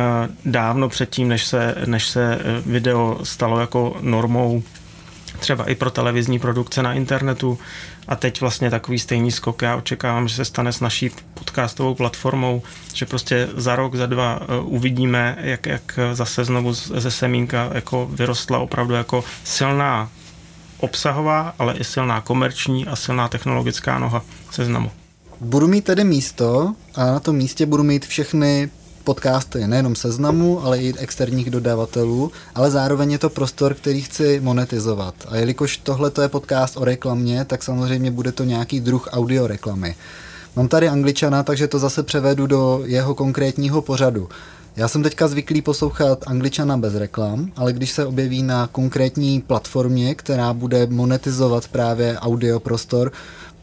dávno předtím, než se, než se eh, video stalo jako normou třeba i pro televizní produkce na internetu a teď vlastně takový stejný skok já očekávám, že se stane s naší podcastovou platformou, že prostě za rok, za dva eh, uvidíme, jak, jak zase znovu ze semínka jako vyrostla opravdu jako silná obsahová, ale i silná komerční a silná technologická noha seznamu. Budu mít tedy místo a na tom místě budu mít všechny podcasty nejenom seznamu, ale i externích dodavatelů, ale zároveň je to prostor, který chci monetizovat. A jelikož tohle je podcast o reklamě, tak samozřejmě bude to nějaký druh audio reklamy. Mám tady angličana, takže to zase převedu do jeho konkrétního pořadu. Já jsem teďka zvyklý poslouchat angličana bez reklam, ale když se objeví na konkrétní platformě, která bude monetizovat právě audio prostor,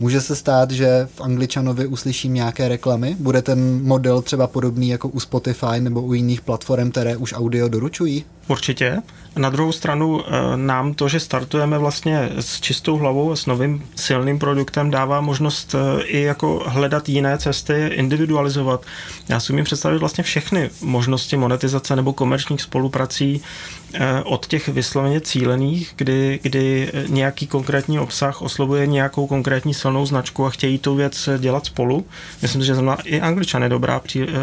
Může se stát, že v Angličanovi uslyším nějaké reklamy? Bude ten model třeba podobný jako u Spotify nebo u jiných platform, které už audio doručují? Určitě. Na druhou stranu eh, nám to, že startujeme vlastně s čistou hlavou a s novým silným produktem, dává možnost eh, i jako hledat jiné cesty, individualizovat. Já si umím představit vlastně všechny možnosti monetizace nebo komerčních spoluprací eh, od těch vysloveně cílených, kdy, kdy nějaký konkrétní obsah oslovuje nějakou konkrétní silnou značku a chtějí tu věc dělat spolu. Myslím, že znamená i Angličan je dobrá,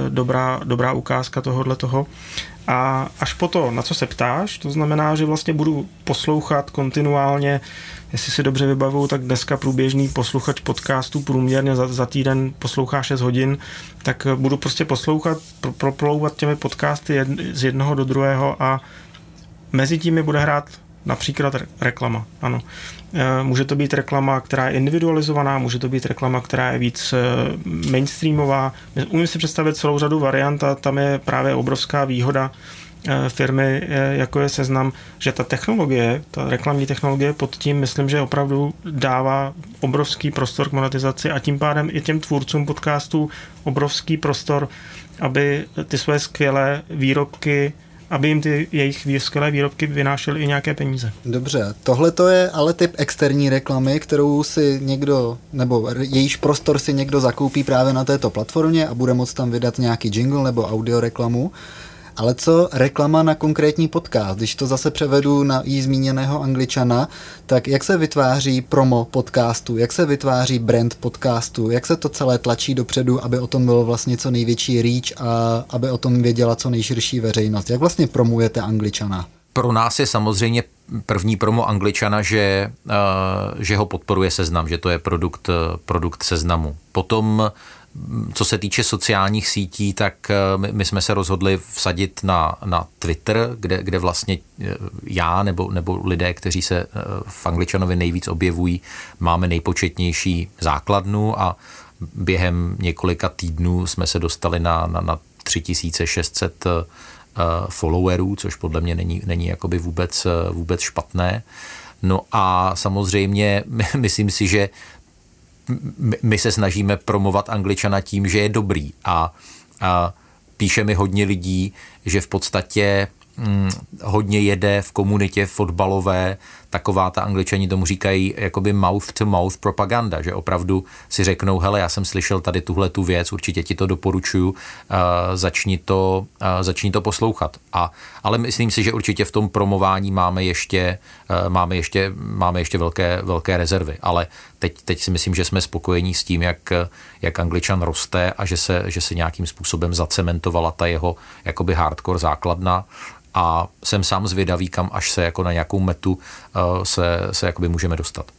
dobrá, dobrá ukázka tohohle toho. A až po to, na co se ptáš, to znamená, že vlastně budu poslouchat kontinuálně, jestli si dobře vybavuju, tak dneska průběžný posluchač podcastu průměrně za, za týden poslouchá 6 hodin, tak budu prostě poslouchat, pro, proplouvat těmi podcasty jed, z jednoho do druhého a mezi tím mi bude hrát například reklama, ano. E, může to být reklama, která je individualizovaná, může to být reklama, která je víc e, mainstreamová. Umím si představit celou řadu variant a tam je právě obrovská výhoda e, firmy, jako je seznam, že ta technologie, ta reklamní technologie pod tím, myslím, že opravdu dává obrovský prostor k monetizaci a tím pádem i těm tvůrcům podcastů obrovský prostor, aby ty své skvělé výrobky aby jim ty jejich skvělé výrobky vynášely i nějaké peníze. Dobře, tohle to je ale typ externí reklamy, kterou si někdo, nebo jejíž prostor si někdo zakoupí právě na této platformě a bude moct tam vydat nějaký jingle nebo audio reklamu. Ale co reklama na konkrétní podcast? Když to zase převedu na jí zmíněného angličana, tak jak se vytváří promo podcastu, jak se vytváří brand podcastu, jak se to celé tlačí dopředu, aby o tom bylo vlastně co největší reach a aby o tom věděla co nejširší veřejnost? Jak vlastně promujete angličana? Pro nás je samozřejmě první promo angličana, že, uh, že ho podporuje seznam, že to je produkt, produkt seznamu. Potom co se týče sociálních sítí, tak eh, my, my jsme se rozhodli vsadit na, na Twitter, kde, kde vlastně eh, já nebo, nebo lidé, kteří se eh, v Angličanovi nejvíc objevují, máme nejpočetnější základnu a během několika týdnů jsme se dostali na, na, na 3600 followerů, což podle mě není, není jakoby vůbec, vůbec špatné. No a samozřejmě myslím si, že my se snažíme promovat angličana tím, že je dobrý. A, a píše mi hodně lidí, že v podstatě hm, hodně jede v komunitě fotbalové taková ta angličani tomu říkají jakoby mouth to mouth propaganda, že opravdu si řeknou, hele, já jsem slyšel tady tuhle tu věc, určitě ti to doporučuju, uh, začni, to, uh, začni to poslouchat. A, ale myslím si, že určitě v tom promování máme ještě, uh, máme ještě, máme ještě velké, velké rezervy, ale teď, teď si myslím, že jsme spokojení s tím, jak, jak angličan roste a že se, že se nějakým způsobem zacementovala ta jeho jakoby hardcore základna a jsem sám zvědavý, kam až se jako na nějakou metu uh, se, se jakoby můžeme dostat.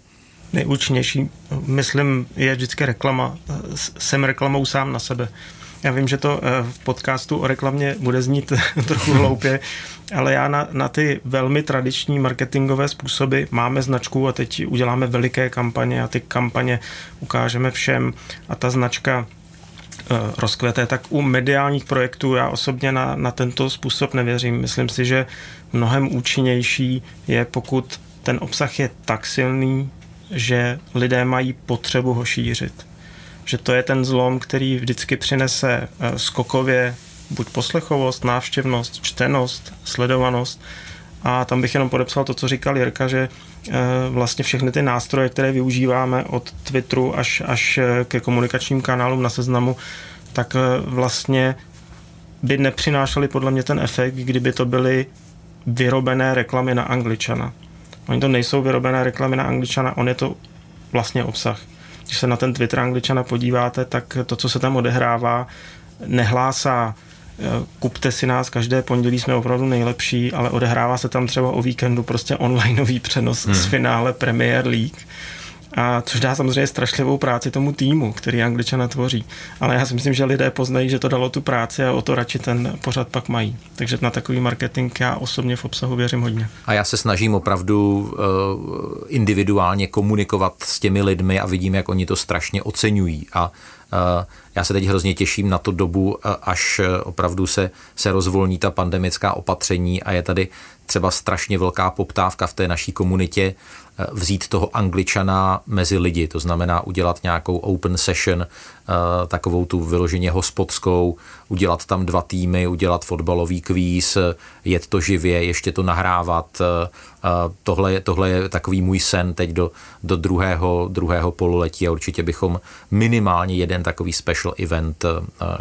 Nejúčinnější, myslím, je vždycky reklama. Jsem reklamou sám na sebe. Já vím, že to eh, v podcastu o reklamě bude znít trochu hloupě, ale já na, na ty velmi tradiční marketingové způsoby máme značku a teď uděláme veliké kampaně a ty kampaně ukážeme všem a ta značka rozkvete, tak u mediálních projektů já osobně na, na tento způsob nevěřím. Myslím si, že mnohem účinnější je, pokud ten obsah je tak silný, že lidé mají potřebu ho šířit. Že to je ten zlom, který vždycky přinese eh, skokově buď poslechovost, návštěvnost, čtenost, sledovanost. A tam bych jenom podepsal to, co říkal Jirka, že eh, vlastně všechny ty nástroje, které využíváme od Twitteru až, až eh, ke komunikačním kanálům na seznamu, tak vlastně by nepřinášely podle mě ten efekt, kdyby to byly vyrobené reklamy na Angličana. Oni to nejsou vyrobené reklamy na Angličana, on je to vlastně obsah. Když se na ten Twitter Angličana podíváte, tak to, co se tam odehrává, nehlásá eh, kupte si nás, každé pondělí jsme opravdu nejlepší, ale odehrává se tam třeba o víkendu prostě onlineový přenos hmm. z finále Premier League a což dá samozřejmě strašlivou práci tomu týmu, který Angličana tvoří. Ale já si myslím, že lidé poznají, že to dalo tu práci a o to radši ten pořad pak mají. Takže na takový marketing já osobně v obsahu věřím hodně. A já se snažím opravdu uh, individuálně komunikovat s těmi lidmi a vidím, jak oni to strašně oceňují. A já se teď hrozně těším na tu dobu, až opravdu se, se rozvolní ta pandemická opatření a je tady třeba strašně velká poptávka v té naší komunitě. eh, vzít toho angličana mezi lidi, to znamená udělat nějakou open session, eh, takovou tu vyloženě hospodskou, udělat tam dva týmy, udělat fotbalový kvíz, jet to živě, ještě to nahrávat. Eh, tohle, tohle je takový můj sen teď do, do druhého, druhého pololetí a určitě bychom minimálně jeden takový special event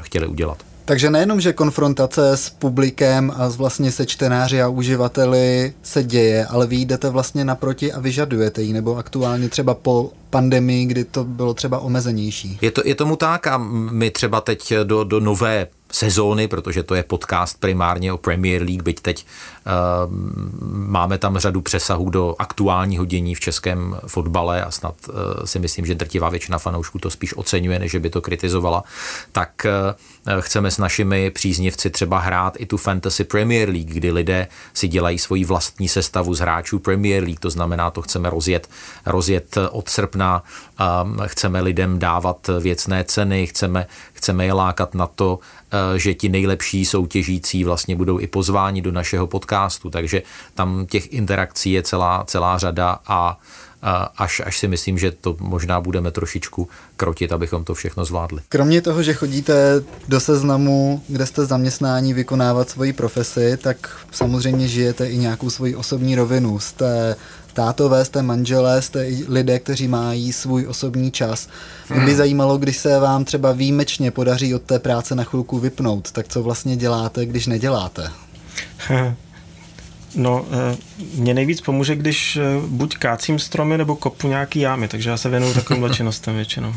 chtěli udělat. Takže nejenom, že konfrontace s publikem a vlastně se čtenáři a uživateli se děje, ale vy jdete vlastně naproti a vyžadujete ji, nebo aktuálně třeba po pandemii, kdy to bylo třeba omezenější. Je, to, je tomu tak a my třeba teď do, do nové sezóny, protože to je podcast primárně o Premier League, byť teď uh, máme tam řadu přesahů do aktuálního dění v českém fotbale a snad uh, si myslím, že drtivá většina fanoušků to spíš oceňuje, než by to kritizovala, tak uh, chceme s našimi příznivci třeba hrát i tu Fantasy Premier League, kdy lidé si dělají svoji vlastní sestavu z hráčů Premier League, to znamená, to chceme rozjet, rozjet od srpna, chceme lidem dávat věcné ceny, chceme, chceme je lákat na to, Eh, že ti nejlepší soutěžící vlastně budou i pozváni do našeho podcastu, takže tam těch interakcí je celá, celá řada a až, až si myslím, že to možná budeme trošičku krotit, abychom to všechno zvládli. Kromě toho, že chodíte do seznamu, kde jste zaměstnání vykonávat svoji profesi, tak samozřejmě žijete i nějakou svoji osobní rovinu. Jste tátové, jste manželé, jste lidé, kteří mají svůj osobní čas. Mě by hmm. zajímalo, když se vám třeba výjimečně podaří od té práce na chvilku vypnout, tak co vlastně děláte, když neděláte? No, eh, mě nejvíc pomůže, když eh, buď kácím stromy, nebo kopu nějaký jámy, takže já se věnuju takovým činnostem většinou.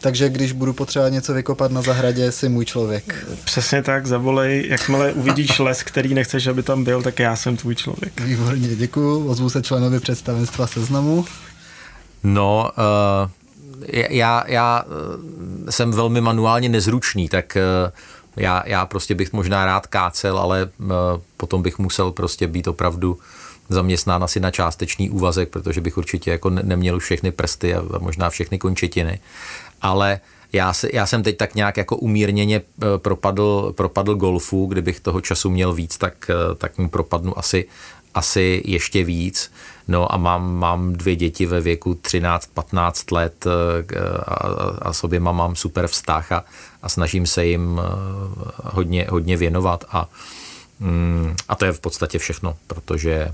Takže když budu potřebovat něco vykopat na zahradě, jsi můj člověk. Přesně tak, zavolej, jakmile uvidíš les, který nechceš, aby tam byl, tak já jsem tvůj člověk. Výborně, děkuji. Ozvu se členovi představenstva seznamu. No, uh, já, já jsem velmi manuálně nezručný, tak uh, já, já prostě bych možná rád kácel, ale uh, potom bych musel prostě být opravdu zaměstnán asi na částečný úvazek, protože bych určitě jako neměl všechny prsty a možná všechny končetiny. Ale já, se, já jsem teď tak nějak jako umírněně eh, propadl, propadl golfu, kdybych toho času měl víc, tak, eh, tak mu propadnu asi, asi ještě víc. No a mám, mám dvě děti ve věku 13-15 let a, a s oběma mám super vztah a, a snažím se jim hodně, hodně věnovat a mm, a to je v podstatě všechno, protože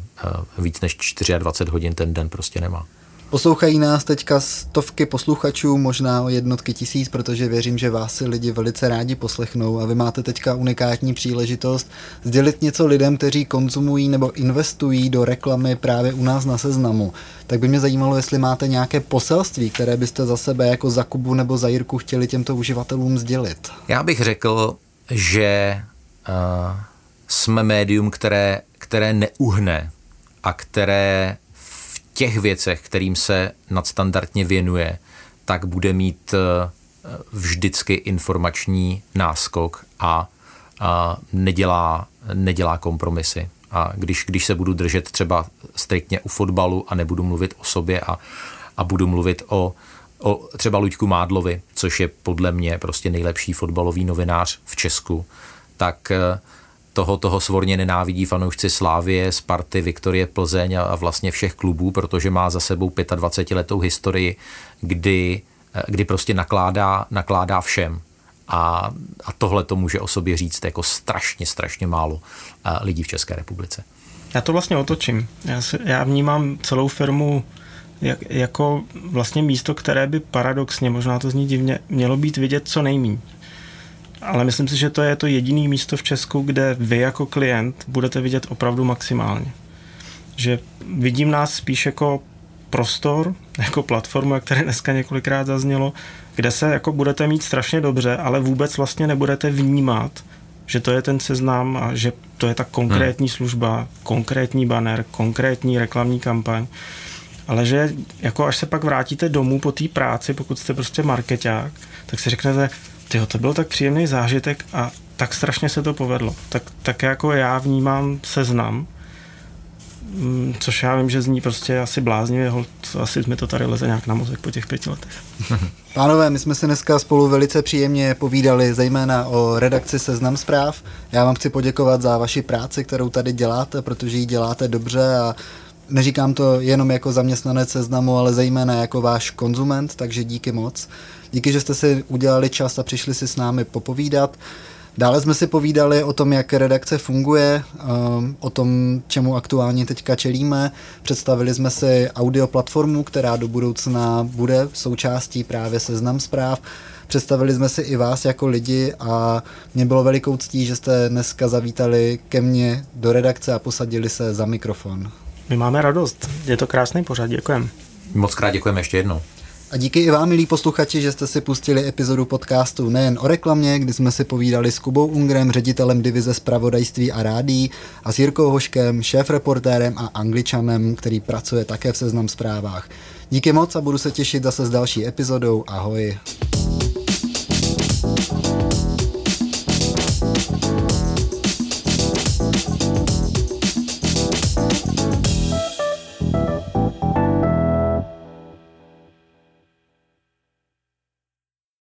víc než 24 hodin ten den prostě nemá. Poslouchají nás teďka stovky posluchačů, možná o jednotky tisíc, protože věřím, že vás si lidi velice rádi poslechnou a vy máte teďka unikátní příležitost sdělit něco lidem, kteří konzumují nebo investují do reklamy právě u nás na seznamu. Tak by mě zajímalo, jestli máte nějaké poselství, které byste za sebe jako za Kubu nebo za Jirku chtěli těmto uživatelům sdělit. Já bych řekl, že uh, jsme médium, které, které neuhne a které těch věcech, kterým se nadstandardně věnuje, tak bude mít eh, vždycky informační náskok a, a nedělá, nedělá kompromisy. A když, když se budu držet třeba striktně u fotbalu a nebudu mluvit o sobě a, a budu mluvit o, o třeba Luďku Mádlovi, což je podle mě prostě nejlepší fotbalový novinář v Česku, tak, eh, toho, toho svorně nenávidí fanoušci Slávie, Sparty, Viktorie Plzeň a, a vlastně všech klubů, protože má za sebou 25 letou historii, kdy, kdy prostě nakládá, nakládá všem. A, a tohle to může o sobě říct jako strašně, strašně málo lidí v České republice. Já to vlastně otočím. Já, si, já vnímám celou firmu jak, jako vlastně místo, které by paradoxně, možná to zní divně, mělo být vidět co nejmíň. Ale myslím si, že to je to jediné místo v Česku, kde vy jako klient budete vidět opravdu maximálně. Že vidím nás spíš jako prostor, jako platformu, jak tady dneska několikrát zaznělo, kde se jako budete mít strašně dobře, ale vůbec vlastně nebudete vnímat, že to je ten seznam a že to je ta konkrétní hmm. služba, konkrétní banner, konkrétní reklamní kampaň. Ale že jako až se pak vrátíte domů po té práci, pokud jste prostě marketák, tak si řeknete, tyjo, to byl tak příjemný zážitek a tak strašně se to povedlo. Tak, tak jako já vnímám seznam, mm, což já vím, že zní prostě asi bláznivě, asi mi to tady leze nějak na mozek po těch pěti letech. Pánové, my jsme si dneska spolu velice příjemně povídali, zejména o redakci Seznam zpráv. Já vám chci poděkovat za vaši práci, kterou tady děláte, protože ji děláte dobře a neříkám to jenom jako zaměstnanec seznamu, ale zejména jako váš konzument, takže díky moc. Díky, že jste si udělali čas a přišli si s námi popovídat. Dále jsme si povídali o tom, jak redakce funguje, um, o tom, čemu aktuálně teďka čelíme. Představili jsme si audio platformu, která do budoucna bude součástí právě seznam zpráv. Představili jsme si i vás jako lidi a mě bylo velikou ctí, že jste dneska zavítali ke mně do redakce a posadili se za mikrofon. My máme radost, je to krásný pořad, děkujeme. Moc krát děkujeme ještě jednou. A díky i vám, milí posluchači, že jste si pustili epizodu podcastu nejen o reklamě, kdy jsme si povídali s Kubou Ungrem, ředitelem divize zpravodajství a rádí, a s Jirkou Hoškem, šéf-reportérem a angličanem, který pracuje také v seznam zprávách. Díky moc a budu se těšit zase s další epizodou. Ahoj.